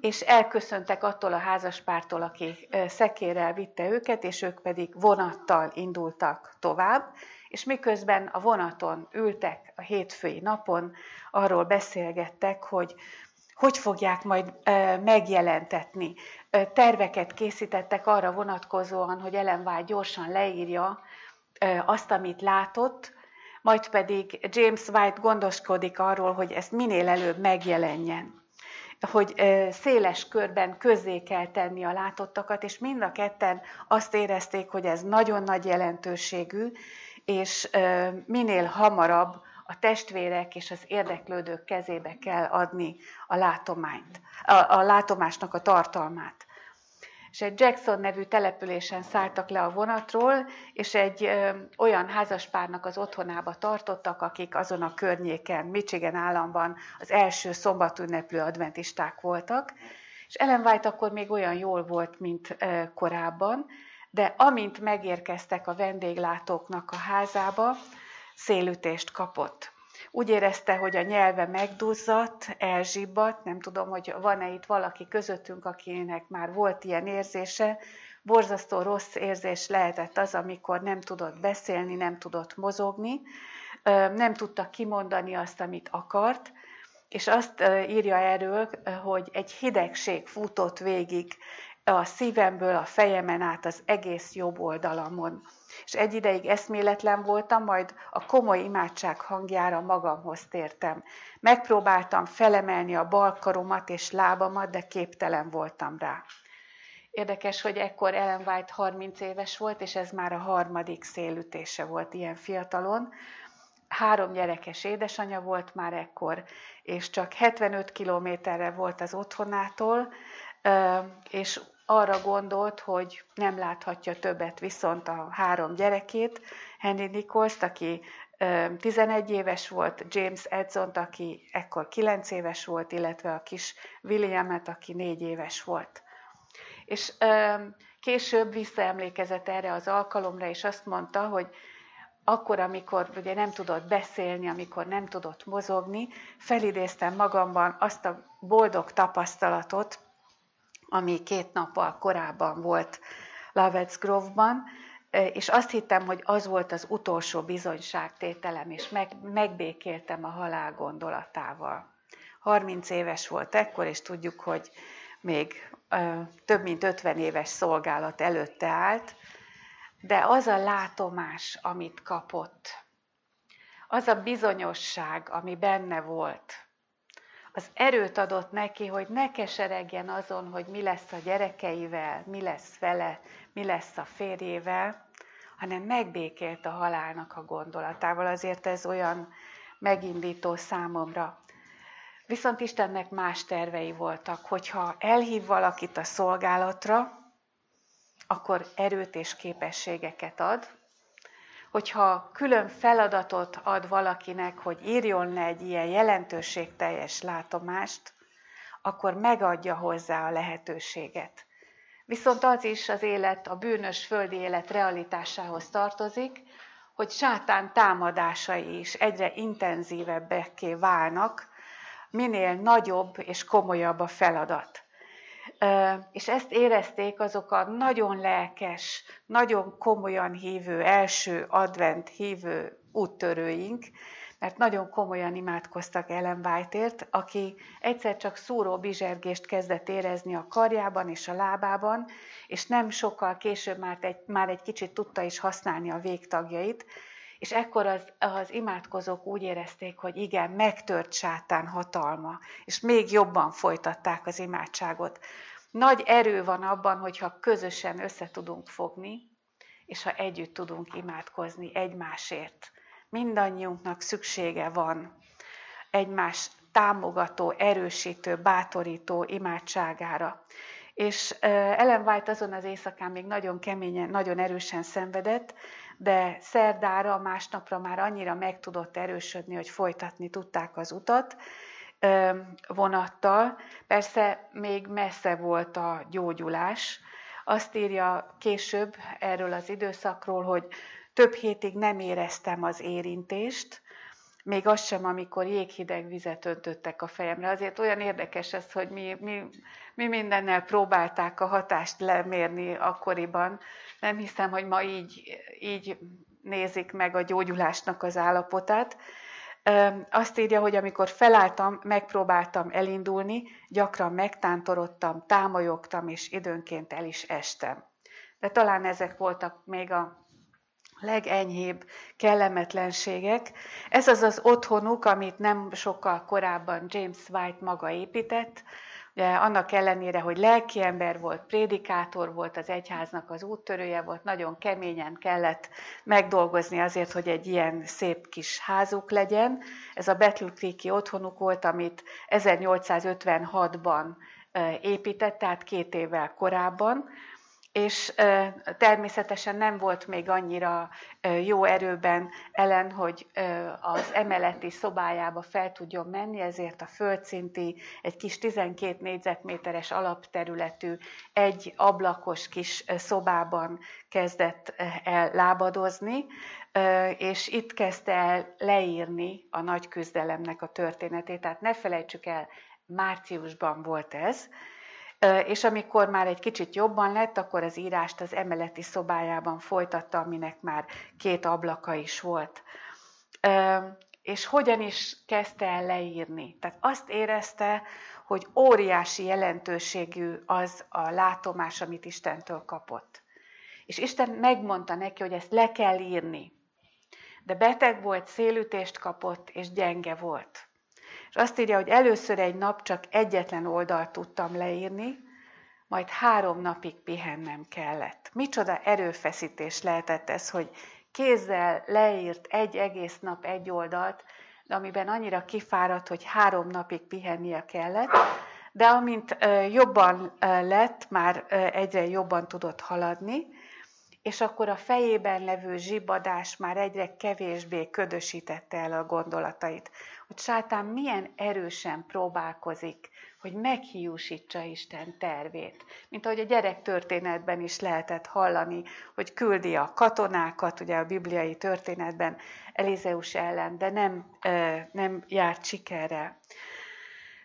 és elköszöntek attól a házaspártól, aki szekérrel vitte őket, és ők pedig vonattal indultak tovább, és miközben a vonaton ültek a hétfői napon, arról beszélgettek, hogy hogy fogják majd megjelentetni. Terveket készítettek arra vonatkozóan, hogy Ellen gyorsan leírja azt, amit látott, majd pedig James White gondoskodik arról, hogy ezt minél előbb megjelenjen hogy széles körben közzé kell tenni a látottakat, és mind a ketten azt érezték, hogy ez nagyon nagy jelentőségű, és minél hamarabb a testvérek és az érdeklődők kezébe kell adni a látományt, a, a látomásnak a tartalmát. És egy Jackson nevű településen szálltak le a vonatról, és egy ö, olyan házaspárnak az otthonába tartottak, akik azon a környéken, Michigan államban az első szombatünneplő adventisták voltak. És Ellen White akkor még olyan jól volt, mint ö, korábban, de amint megérkeztek a vendéglátóknak a házába, szélütést kapott. Úgy érezte, hogy a nyelve megduzzadt, elzsibbadt, nem tudom, hogy van-e itt valaki közöttünk, akinek már volt ilyen érzése, borzasztó rossz érzés lehetett az, amikor nem tudott beszélni, nem tudott mozogni, nem tudta kimondani azt, amit akart, és azt írja erről, hogy egy hidegség futott végig a szívemből, a fejemen át az egész jobb oldalamon és egy ideig eszméletlen voltam, majd a komoly imádság hangjára magamhoz tértem. Megpróbáltam felemelni a bal karomat és lábamat, de képtelen voltam rá. Érdekes, hogy ekkor Ellen White 30 éves volt, és ez már a harmadik szélütése volt ilyen fiatalon. Három gyerekes édesanyja volt már ekkor, és csak 75 kilométerre volt az otthonától, és arra gondolt, hogy nem láthatja többet viszont a három gyerekét, Henry nichols aki 11 éves volt, James edson aki ekkor 9 éves volt, illetve a kis Williamet, aki 4 éves volt. És később visszaemlékezett erre az alkalomra, és azt mondta, hogy akkor, amikor ugye nem tudott beszélni, amikor nem tudott mozogni, felidéztem magamban azt a boldog tapasztalatot, ami két nappal korábban volt Lovets Grove-ban, és azt hittem, hogy az volt az utolsó bizonyságtételem, és meg, megbékéltem a halál gondolatával. 30 éves volt ekkor, és tudjuk, hogy még ö, több mint 50 éves szolgálat előtte állt, de az a látomás, amit kapott, az a bizonyosság, ami benne volt, az erőt adott neki, hogy ne keseregjen azon, hogy mi lesz a gyerekeivel, mi lesz vele, mi lesz a férjével, hanem megbékélt a halálnak a gondolatával. Azért ez olyan megindító számomra. Viszont Istennek más tervei voltak, hogyha elhív valakit a szolgálatra, akkor erőt és képességeket ad, hogyha külön feladatot ad valakinek, hogy írjon le egy ilyen jelentőségteljes látomást, akkor megadja hozzá a lehetőséget. Viszont az is az élet, a bűnös földi élet realitásához tartozik, hogy sátán támadásai is egyre intenzívebbekké válnak, minél nagyobb és komolyabb a feladat. És ezt érezték azok a nagyon lelkes, nagyon komolyan hívő, első advent hívő úttörőink, mert nagyon komolyan imádkoztak Ellen White-ért, aki egyszer csak szúró bizsergést kezdett érezni a karjában és a lábában, és nem sokkal később már egy, már egy kicsit tudta is használni a végtagjait, És ekkor az, az imádkozók úgy érezték, hogy igen, megtört sátán hatalma, és még jobban folytatták az imádságot. Nagy erő van abban, hogyha közösen össze tudunk fogni, és ha együtt tudunk imádkozni egymásért. Mindannyiunknak szüksége van egymás támogató, erősítő, bátorító imádságára. És Ellen White azon az éjszakán még nagyon keményen, nagyon erősen szenvedett, de szerdára, másnapra már annyira meg tudott erősödni, hogy folytatni tudták az utat vonattal. Persze még messze volt a gyógyulás. Azt írja később erről az időszakról, hogy több hétig nem éreztem az érintést, még az sem, amikor jéghideg vizet öntöttek a fejemre. Azért olyan érdekes ez, hogy mi, mi, mi mindennel próbálták a hatást lemérni akkoriban. Nem hiszem, hogy ma így, így nézik meg a gyógyulásnak az állapotát. Azt írja, hogy amikor felálltam, megpróbáltam elindulni, gyakran megtántorodtam, támolyogtam, és időnként el is estem. De talán ezek voltak még a legenyhébb kellemetlenségek. Ez az az otthonuk, amit nem sokkal korábban James White maga épített, Ugye, annak ellenére, hogy lelkiember volt, prédikátor volt, az egyháznak az úttörője volt, nagyon keményen kellett megdolgozni azért, hogy egy ilyen szép kis házuk legyen. Ez a Battle otthonuk volt, amit 1856-ban épített, tehát két évvel korábban és természetesen nem volt még annyira jó erőben ellen, hogy az emeleti szobájába fel tudjon menni, ezért a földszinti, egy kis 12 négyzetméteres alapterületű, egy ablakos kis szobában kezdett el lábadozni, és itt kezdte el leírni a nagy küzdelemnek a történetét. Tehát ne felejtsük el, márciusban volt ez, és amikor már egy kicsit jobban lett, akkor az írást az emeleti szobájában folytatta, aminek már két ablaka is volt. És hogyan is kezdte el leírni? Tehát azt érezte, hogy óriási jelentőségű az a látomás, amit Istentől kapott. És Isten megmondta neki, hogy ezt le kell írni. De beteg volt, szélütést kapott, és gyenge volt. És azt írja, hogy először egy nap csak egyetlen oldalt tudtam leírni, majd három napig pihennem kellett. Micsoda erőfeszítés lehetett ez, hogy kézzel leírt egy egész nap egy oldalt, de amiben annyira kifáradt, hogy három napig pihennie kellett, de amint jobban lett, már egyre jobban tudott haladni, és akkor a fejében levő zsibadás már egyre kevésbé ködösítette el a gondolatait. Hogy sátán milyen erősen próbálkozik, hogy meghiúsítsa Isten tervét. Mint ahogy a gyerek történetben is lehetett hallani, hogy küldi a katonákat, ugye a bibliai történetben Elizeus ellen, de nem, nem járt sikerrel.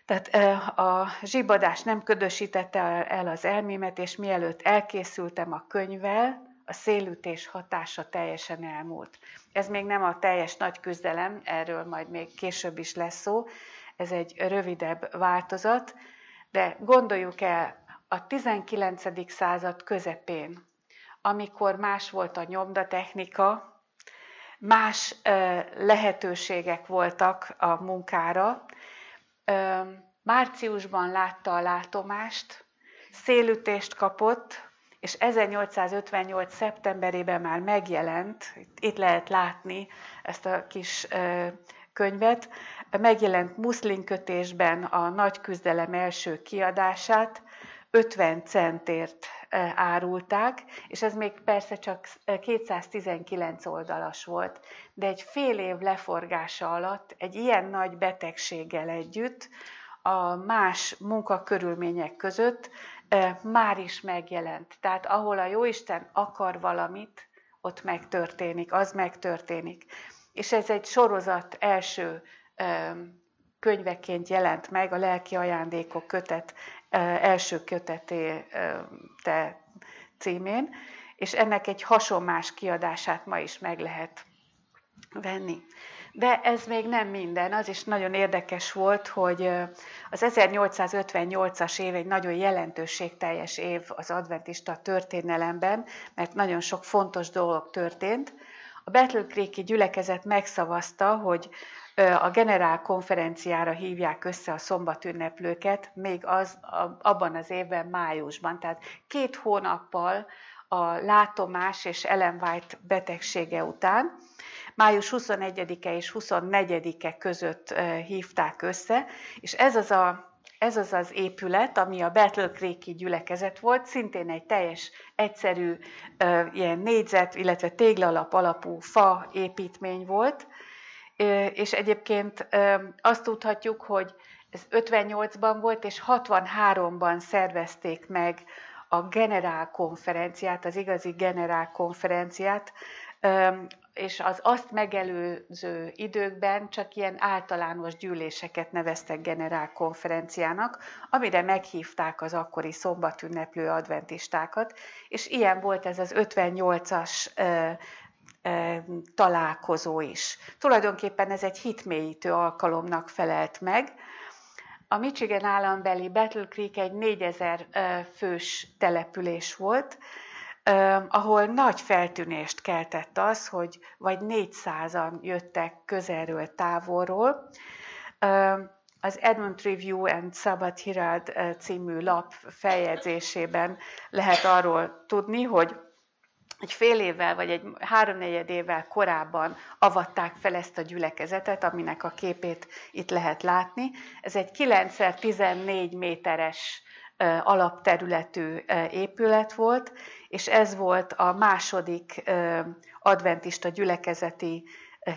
Tehát a zsibadás nem ködösítette el az elmémet, és mielőtt elkészültem a könyvvel, a szélütés hatása teljesen elmúlt. Ez még nem a teljes nagy küzdelem, erről majd még később is lesz szó, ez egy rövidebb változat, de gondoljuk el a 19. század közepén, amikor más volt a nyomdatechnika, más lehetőségek voltak a munkára. Márciusban látta a látomást, szélütést kapott, és 1858. szeptemberében már megjelent, itt lehet látni ezt a kis könyvet, megjelent muszlinkötésben a Nagy Küzdelem első kiadását, 50 centért árulták, és ez még persze csak 219 oldalas volt, de egy fél év leforgása alatt egy ilyen nagy betegséggel együtt, a más munkakörülmények között már is megjelent. Tehát ahol a Jóisten akar valamit, ott megtörténik, az megtörténik. És ez egy sorozat első könyveként jelent meg, a lelki ajándékok kötet első köteté te címén, és ennek egy hasonmás kiadását ma is meg lehet venni. De ez még nem minden. Az is nagyon érdekes volt, hogy az 1858-as év egy nagyon jelentőségteljes év az adventista történelemben, mert nagyon sok fontos dolog történt. A Battle Creek-i gyülekezet megszavazta, hogy a generál konferenciára hívják össze a szombatünneplőket, még az, abban az évben, májusban. Tehát két hónappal a látomás és Ellen White betegsége után, május 21-e és 24-e között hívták össze, és ez az a ez az az épület, ami a Battle Creek-i gyülekezet volt, szintén egy teljes, egyszerű ilyen négyzet, illetve téglalap alapú fa építmény volt, és egyébként azt tudhatjuk, hogy ez 58-ban volt, és 63-ban szervezték meg a generálkonferenciát, az igazi generálkonferenciát, és az azt megelőző időkben csak ilyen általános gyűléseket neveztek generálkonferenciának, amire meghívták az akkori szombatünneplő adventistákat, és ilyen volt ez az 58-as találkozó is. Tulajdonképpen ez egy hitmélyítő alkalomnak felelt meg. A Michigan állambeli Battle Creek egy 4000 fős település volt, ahol nagy feltűnést keltett az, hogy vagy 400-an jöttek közelről, távolról. Az Edmund Review and Sabbath Herald című lap feljegyzésében lehet arról tudni, hogy egy fél évvel vagy egy háromnegyed évvel korábban avatták fel ezt a gyülekezetet, aminek a képét itt lehet látni. Ez egy 9x14 méteres alapterületű épület volt, és ez volt a második adventista gyülekezeti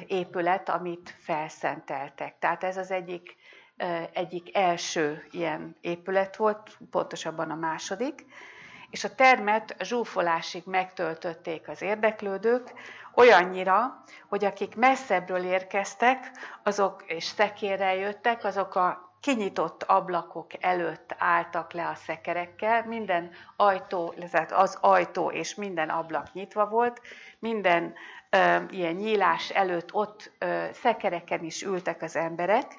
épület, amit felszenteltek. Tehát ez az egyik, egyik első ilyen épület volt, pontosabban a második, és a termet zsúfolásig megtöltötték az érdeklődők, olyannyira, hogy akik messzebbről érkeztek, azok és szekérrel jöttek, azok a kinyitott ablakok előtt álltak le a szekerekkel, minden ajtó, tehát az ajtó és minden ablak nyitva volt, minden ö, ilyen nyílás előtt ott ö, szekereken is ültek az emberek,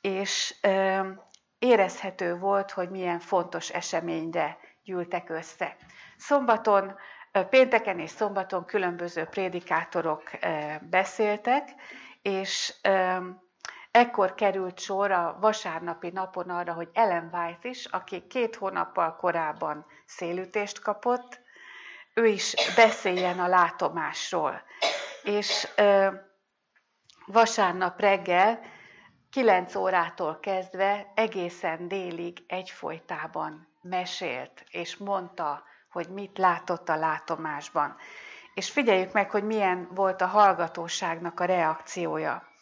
és ö, érezhető volt, hogy milyen fontos eseményre gyűltek össze. Szombaton, pénteken és szombaton különböző prédikátorok beszéltek, és ekkor került sor a vasárnapi napon arra, hogy Ellen White is, aki két hónappal korábban szélütést kapott, ő is beszéljen a látomásról. És vasárnap reggel 9 órától kezdve egészen délig egyfolytában mesélt, és mondta, hogy mit látott a látomásban. És figyeljük meg, hogy milyen volt a hallgatóságnak a reakciója.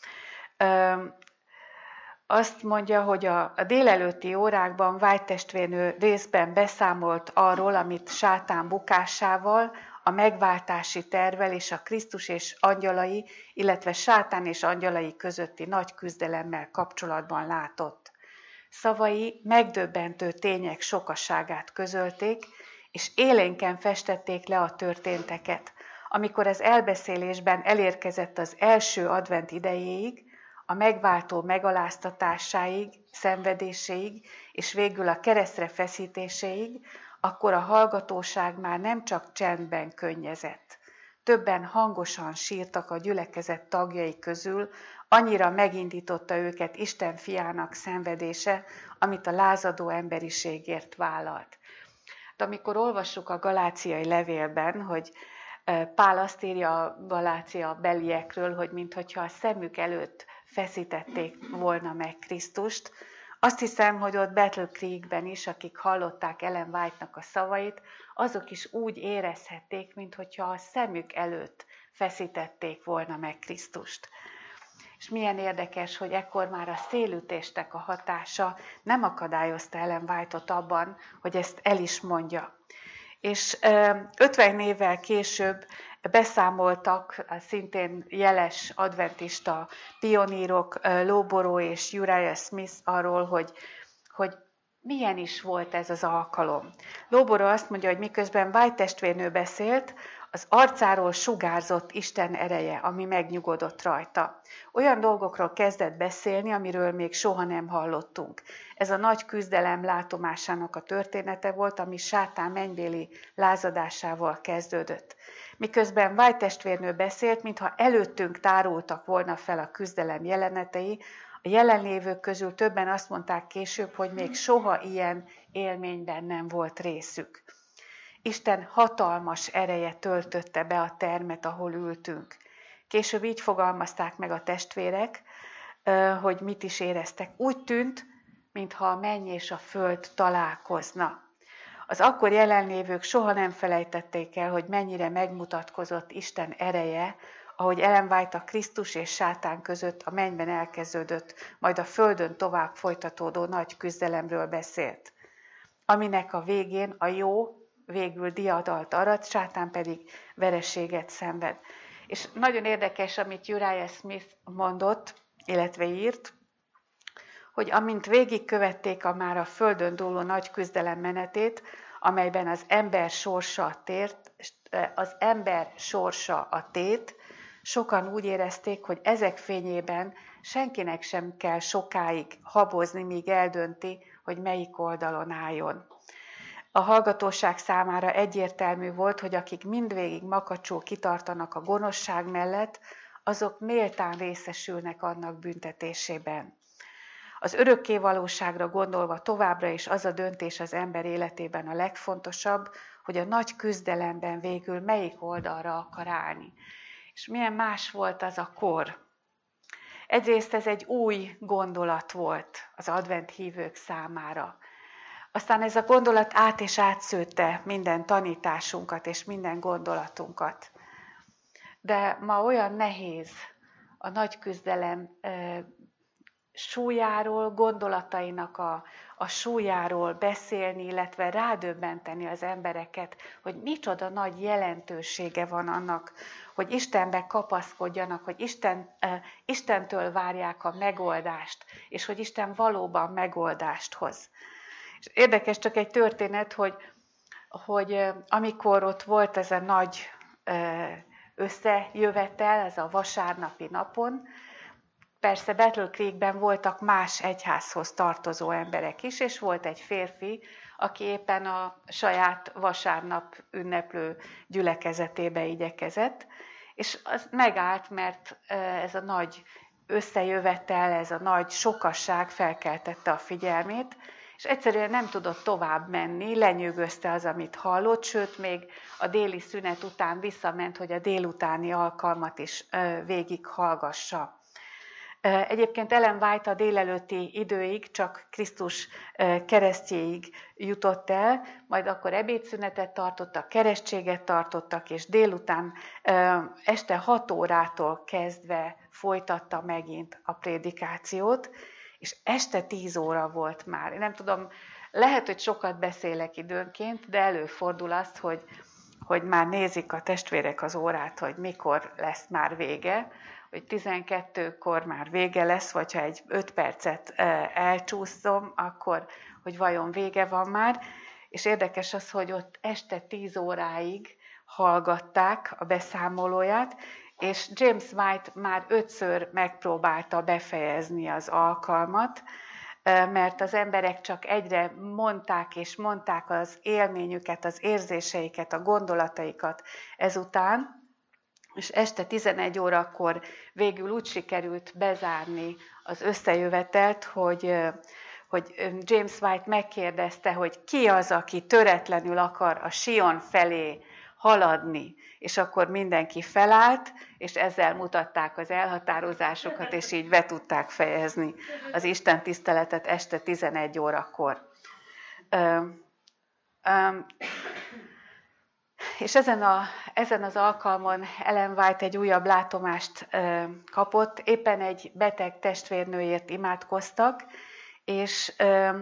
Azt mondja, hogy a, délelőtti órákban White testvérnő részben beszámolt arról, amit sátán bukásával, a megváltási tervel és a Krisztus és angyalai, illetve sátán és angyalai közötti nagy küzdelemmel kapcsolatban látott. Szavai megdöbbentő tények sokaságát közölték, és élénken festették le a történteket. Amikor az elbeszélésben elérkezett az első advent idejéig, a megváltó megaláztatásáig, szenvedéséig, és végül a keresztre feszítéséig, akkor a hallgatóság már nem csak csendben könnyezett. Többen hangosan sírtak a gyülekezet tagjai közül, annyira megindította őket Isten fiának szenvedése, amit a lázadó emberiségért vállalt. De amikor olvassuk a galáciai levélben, hogy Pál azt írja a Galácia beliekről, hogy mintha a szemük előtt feszítették volna meg Krisztust, azt hiszem, hogy ott Battle Creekben is, akik hallották Ellen White-nak a szavait, azok is úgy érezhették, mintha a szemük előtt feszítették volna meg Krisztust. És milyen érdekes, hogy ekkor már a szélütéstek a hatása nem akadályozta Ellen White-ot abban, hogy ezt el is mondja. És 50 évvel később beszámoltak szintén jeles adventista pionírok, Lóboró és Uriah Smith arról, hogy, hogy milyen is volt ez az alkalom. Lóboró azt mondja, hogy miközben White testvérnő beszélt, az arcáról sugárzott Isten ereje, ami megnyugodott rajta. Olyan dolgokról kezdett beszélni, amiről még soha nem hallottunk. Ez a nagy küzdelem látomásának a története volt, ami sátán mennybéli lázadásával kezdődött. Miközben White testvérnő beszélt, mintha előttünk tárultak volna fel a küzdelem jelenetei, a jelenlévők közül többen azt mondták később, hogy még soha ilyen élményben nem volt részük. Isten hatalmas ereje töltötte be a termet, ahol ültünk. Később így fogalmazták meg a testvérek, hogy mit is éreztek. Úgy tűnt, mintha a menny és a föld találkozna. Az akkor jelenlévők soha nem felejtették el, hogy mennyire megmutatkozott Isten ereje, ahogy Ellen White a Krisztus és sátán között a mennyben elkezdődött, majd a földön tovább folytatódó nagy küzdelemről beszélt, aminek a végén a jó végül diadalt arat, sátán pedig vereséget szenved. És nagyon érdekes, amit Uriah Smith mondott, illetve írt, hogy amint végigkövették a már a földön dúló nagy küzdelem menetét, amelyben az ember sorsa a tért, az ember sorsa a tét, sokan úgy érezték, hogy ezek fényében senkinek sem kell sokáig habozni, míg eldönti, hogy melyik oldalon álljon. A hallgatóság számára egyértelmű volt, hogy akik mindvégig makacsul kitartanak a gonoszság mellett, azok méltán részesülnek annak büntetésében. Az örökké valóságra gondolva továbbra is az a döntés az ember életében a legfontosabb, hogy a nagy küzdelemben végül melyik oldalra akar állni. És milyen más volt az a kor. Egyrészt ez egy új gondolat volt az advent hívők számára. Aztán ez a gondolat át és átszőtte minden tanításunkat és minden gondolatunkat. De ma olyan nehéz a nagy küzdelem súlyáról, gondolatainak a, a súlyáról beszélni, illetve rádöbbenteni az embereket, hogy micsoda nagy jelentősége van annak, hogy Istenbe kapaszkodjanak, hogy Isten, uh, Istentől várják a megoldást, és hogy Isten valóban megoldást hoz. És érdekes csak egy történet, hogy, hogy amikor ott volt ez a nagy összejövetel, ez a vasárnapi napon, persze Battle Creekben voltak más egyházhoz tartozó emberek is, és volt egy férfi, aki éppen a saját vasárnap ünneplő gyülekezetébe igyekezett, és az megállt, mert ez a nagy összejövetel, ez a nagy sokasság felkeltette a figyelmét, és egyszerűen nem tudott tovább menni, lenyűgözte az, amit hallott, sőt, még a déli szünet után visszament, hogy a délutáni alkalmat is végig hallgassa. Egyébként Ellen White a délelőtti időig csak Krisztus keresztjéig jutott el, majd akkor ebédszünetet tartottak, keresztséget tartottak, és délután este 6 órától kezdve folytatta megint a prédikációt, és este 10 óra volt már. Én nem tudom, lehet, hogy sokat beszélek időnként, de előfordul az, hogy, hogy már nézik a testvérek az órát, hogy mikor lesz már vége, hogy 12-kor már vége lesz, vagy ha egy 5 percet elcsúszom, akkor hogy vajon vége van már. És érdekes az, hogy ott este 10 óráig hallgatták a beszámolóját, és James White már ötször megpróbálta befejezni az alkalmat, mert az emberek csak egyre mondták és mondták az élményüket, az érzéseiket, a gondolataikat ezután, és este 11 órakor végül úgy sikerült bezárni az összejövetelt, hogy, hogy James White megkérdezte, hogy ki az, aki töretlenül akar a Sion felé haladni, és akkor mindenki felállt, és ezzel mutatták az elhatározásokat, és így be tudták fejezni az Isten tiszteletet este 11 órakor. És ezen, a, ezen az alkalmon Ellen White egy újabb látomást ö, kapott, éppen egy beteg testvérnőért imádkoztak, és ö,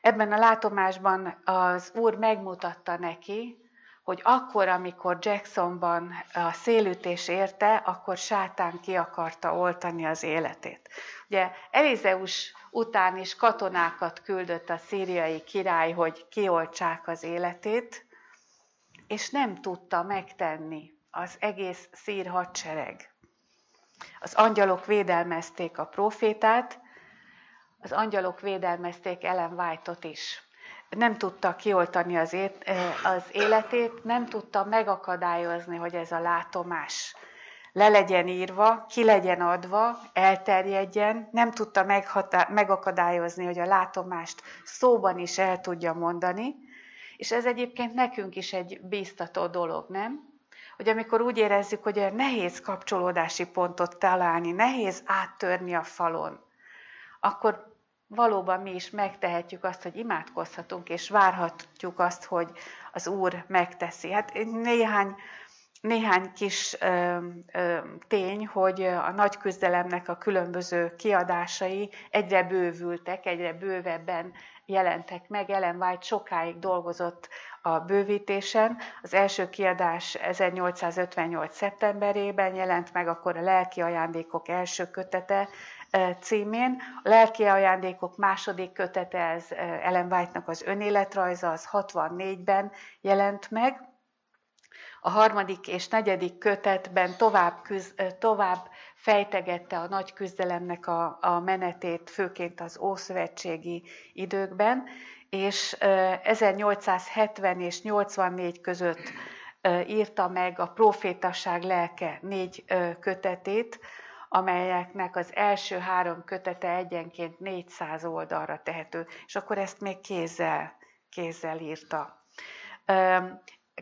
ebben a látomásban az Úr megmutatta neki, hogy akkor, amikor Jacksonban a szélütés érte, akkor sátán ki akarta oltani az életét. Ugye Elizeus után is katonákat küldött a szíriai király, hogy kioltsák az életét, és nem tudta megtenni az egész szír hadsereg. Az angyalok védelmezték a profétát, az angyalok védelmezték Ellen White-ot is. nem tudta kioltani az, ét, az életét, nem tudta megakadályozni, hogy ez a látomás le legyen írva, ki legyen adva, elterjedjen, nem tudta megakadályozni, hogy a látomást szóban is el tudja mondani, és ez egyébként nekünk is egy bíztató dolog, nem? Hogy amikor úgy érezzük, hogy nehéz kapcsolódási pontot találni, nehéz áttörni a falon, akkor valóban mi is megtehetjük azt, hogy imádkozhatunk, és várhatjuk azt, hogy az Úr megteszi. Hát néhány, néhány kis ö, ö, tény, hogy a nagy küzdelemnek a különböző kiadásai egyre bővültek, egyre bővebben jelentek meg. Ellen White sokáig dolgozott a bővítésen. Az első kiadás 1858. szeptemberében jelent meg, akkor a lelki ajándékok első kötete címén. A lelki ajándékok második kötete, ez Ellen White-nak az önéletrajza, az 64-ben jelent meg. A harmadik és negyedik kötetben tovább, küz, tovább fejtegette a nagy küzdelemnek a, a menetét, főként az ószövetségi időkben, és 1870 és 84 között írta meg a profétaság lelke négy kötetét, amelyeknek az első három kötete egyenként 400 oldalra tehető, és akkor ezt még kézzel, kézzel írta.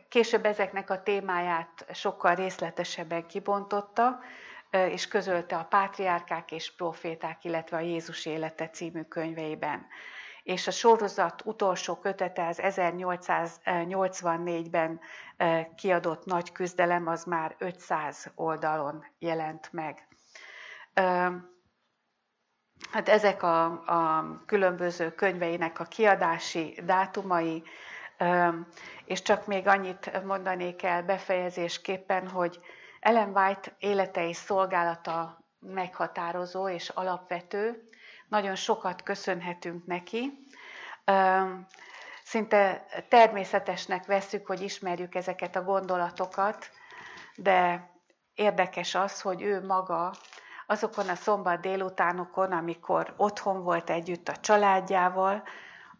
Később ezeknek a témáját sokkal részletesebben kibontotta, és közölte a Pátriárkák és Proféták, illetve a Jézus élete című könyveiben. És a sorozat utolsó kötete az 1884-ben kiadott nagy küzdelem, az már 500 oldalon jelent meg. Hát ezek a, a különböző könyveinek a kiadási dátumai, és csak még annyit mondanék el befejezésképpen, hogy ellen White élete és szolgálata meghatározó és alapvető. Nagyon sokat köszönhetünk neki. Szinte természetesnek veszük, hogy ismerjük ezeket a gondolatokat, de érdekes az, hogy ő maga azokon a szombat délutánokon, amikor otthon volt együtt a családjával,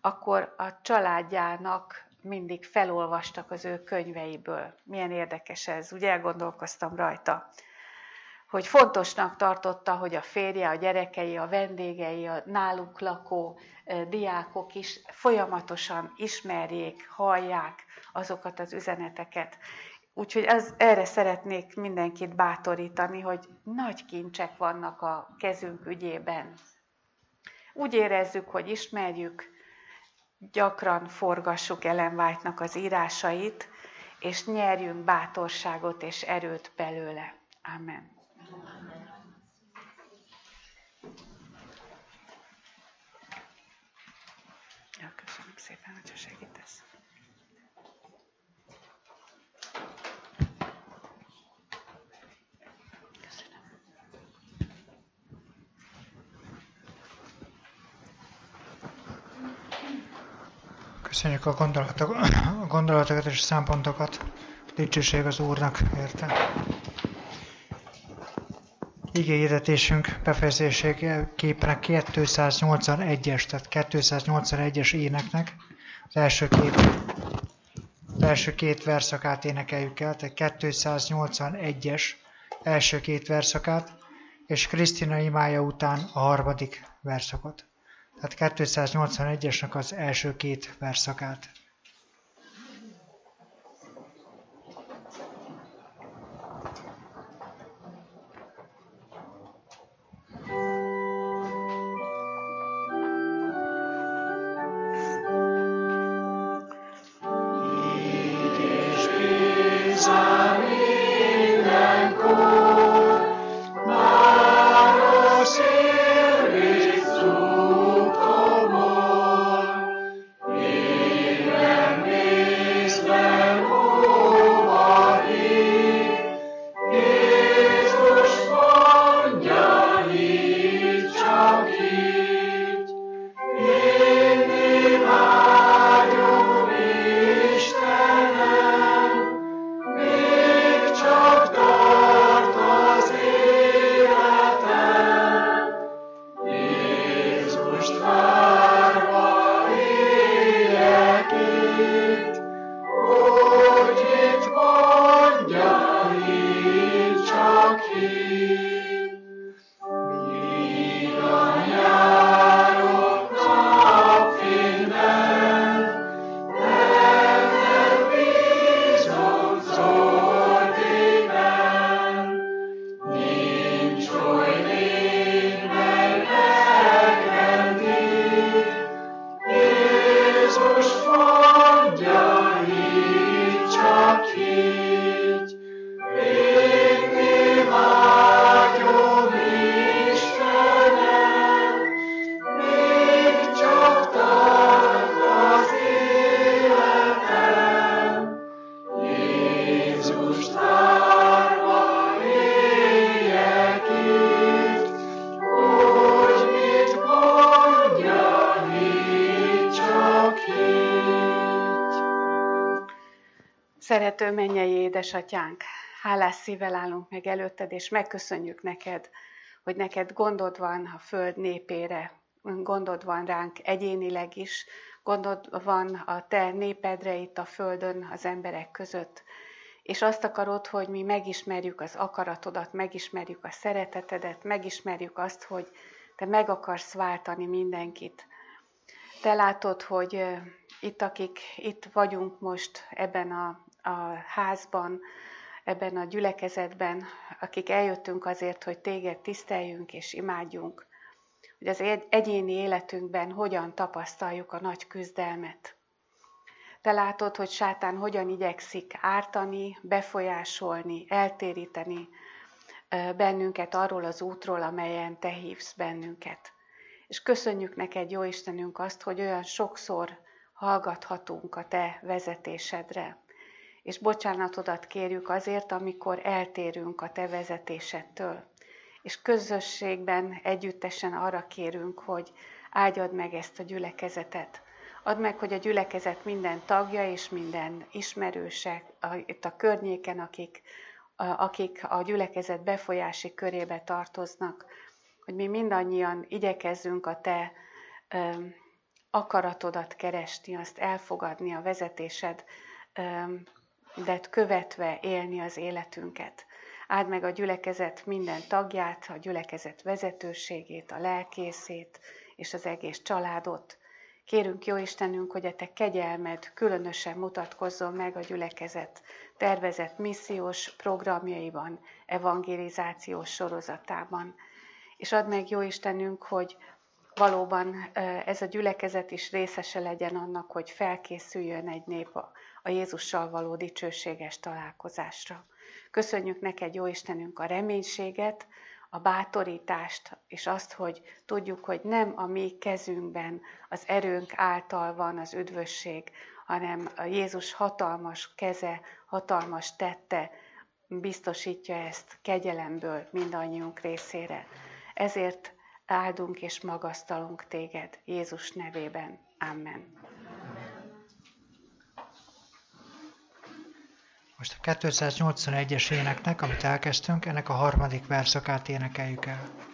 akkor a családjának mindig felolvastak az ő könyveiből. Milyen érdekes ez, ugye elgondolkoztam rajta. Hogy fontosnak tartotta, hogy a férje, a gyerekei, a vendégei, a náluk lakó diákok is folyamatosan ismerjék, hallják azokat az üzeneteket. Úgyhogy ez, erre szeretnék mindenkit bátorítani, hogy nagy kincsek vannak a kezünk ügyében. Úgy érezzük, hogy ismerjük, gyakran forgassuk Ellen White-nak az írásait, és nyerjünk bátorságot és erőt belőle. Amen. Ja, köszönöm szépen, hogy segítesz. Köszönjük a, gondolatok, a gondolatokat és a szempontokat. Dicsőség az Úrnak érte. Igényedetésünk befejezéséképpen 281-es, tehát 281-es éneknek az első két, az első két verszakát énekeljük el, tehát 281-es első két verszakát, és Krisztina imája után a harmadik verszakot tehát 281-esnek az első két verszakát. Édesatyánk, hálás szívvel állunk meg előtted, és megköszönjük neked, hogy neked gondod van a föld népére, gondod van ránk egyénileg is, gondod van a te népedre itt a földön, az emberek között, és azt akarod, hogy mi megismerjük az akaratodat, megismerjük a szeretetedet, megismerjük azt, hogy te meg akarsz váltani mindenkit. Te látod, hogy itt, akik itt vagyunk most ebben a, a házban, ebben a gyülekezetben, akik eljöttünk azért, hogy téged tiszteljünk és imádjunk, hogy az egyéni életünkben hogyan tapasztaljuk a nagy küzdelmet. Te látod, hogy sátán hogyan igyekszik ártani, befolyásolni, eltéríteni bennünket arról az útról, amelyen Te hívsz bennünket. És köszönjük neked, jó Istenünk, azt, hogy olyan sokszor hallgathatunk a Te vezetésedre. És bocsánatodat kérjük azért, amikor eltérünk a Te vezetésedtől. És közösségben együttesen arra kérünk, hogy áldjad meg ezt a gyülekezetet. Add meg, hogy a gyülekezet minden tagja és minden ismerőse itt a környéken, akik, akik a gyülekezet befolyási körébe tartoznak, hogy mi mindannyian igyekezzünk a Te akaratodat keresni, azt elfogadni, a vezetésed, de követve élni az életünket. Áld meg a gyülekezet minden tagját, a gyülekezet vezetőségét, a lelkészét és az egész családot. Kérünk, jó Istenünk, hogy a Te kegyelmed különösen mutatkozzon meg a gyülekezet tervezett missziós programjaiban, evangelizációs sorozatában. És add meg, jó Istenünk, hogy valóban ez a gyülekezet is részese legyen annak, hogy felkészüljön egy nép a Jézussal való dicsőséges találkozásra. Köszönjük neked, jó Istenünk, a reménységet, a bátorítást, és azt, hogy tudjuk, hogy nem a mi kezünkben, az erőnk által van az üdvösség, hanem a Jézus hatalmas keze, hatalmas tette biztosítja ezt kegyelemből mindannyiunk részére. Ezért áldunk és magasztalunk téged Jézus nevében. Amen. Most a 281-es éneknek, amit elkezdtünk, ennek a harmadik verszakát énekeljük el.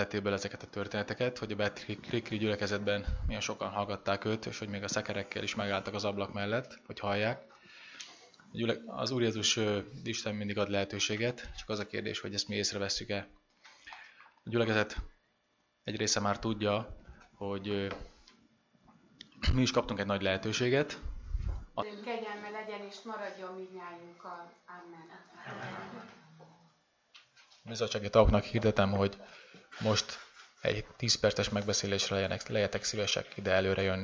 Életéből ezeket a történeteket, hogy a Betrikri gyülekezetben milyen sokan hallgatták őt, és hogy még a szekerekkel is megálltak az ablak mellett, hogy hallják. Az Úr Jézus Isten mindig ad lehetőséget, csak az a kérdés, hogy ezt mi észreveszünk-e. A gyülekezet egy része már tudja, hogy mi is kaptunk egy nagy lehetőséget. A... Kegyelme legyen és maradjon mindnyájunkkal. Amen. Bizottsági tagoknak hirdetem, hogy most egy 10 perces megbeszélésre legyetek szívesek ide előre jönni.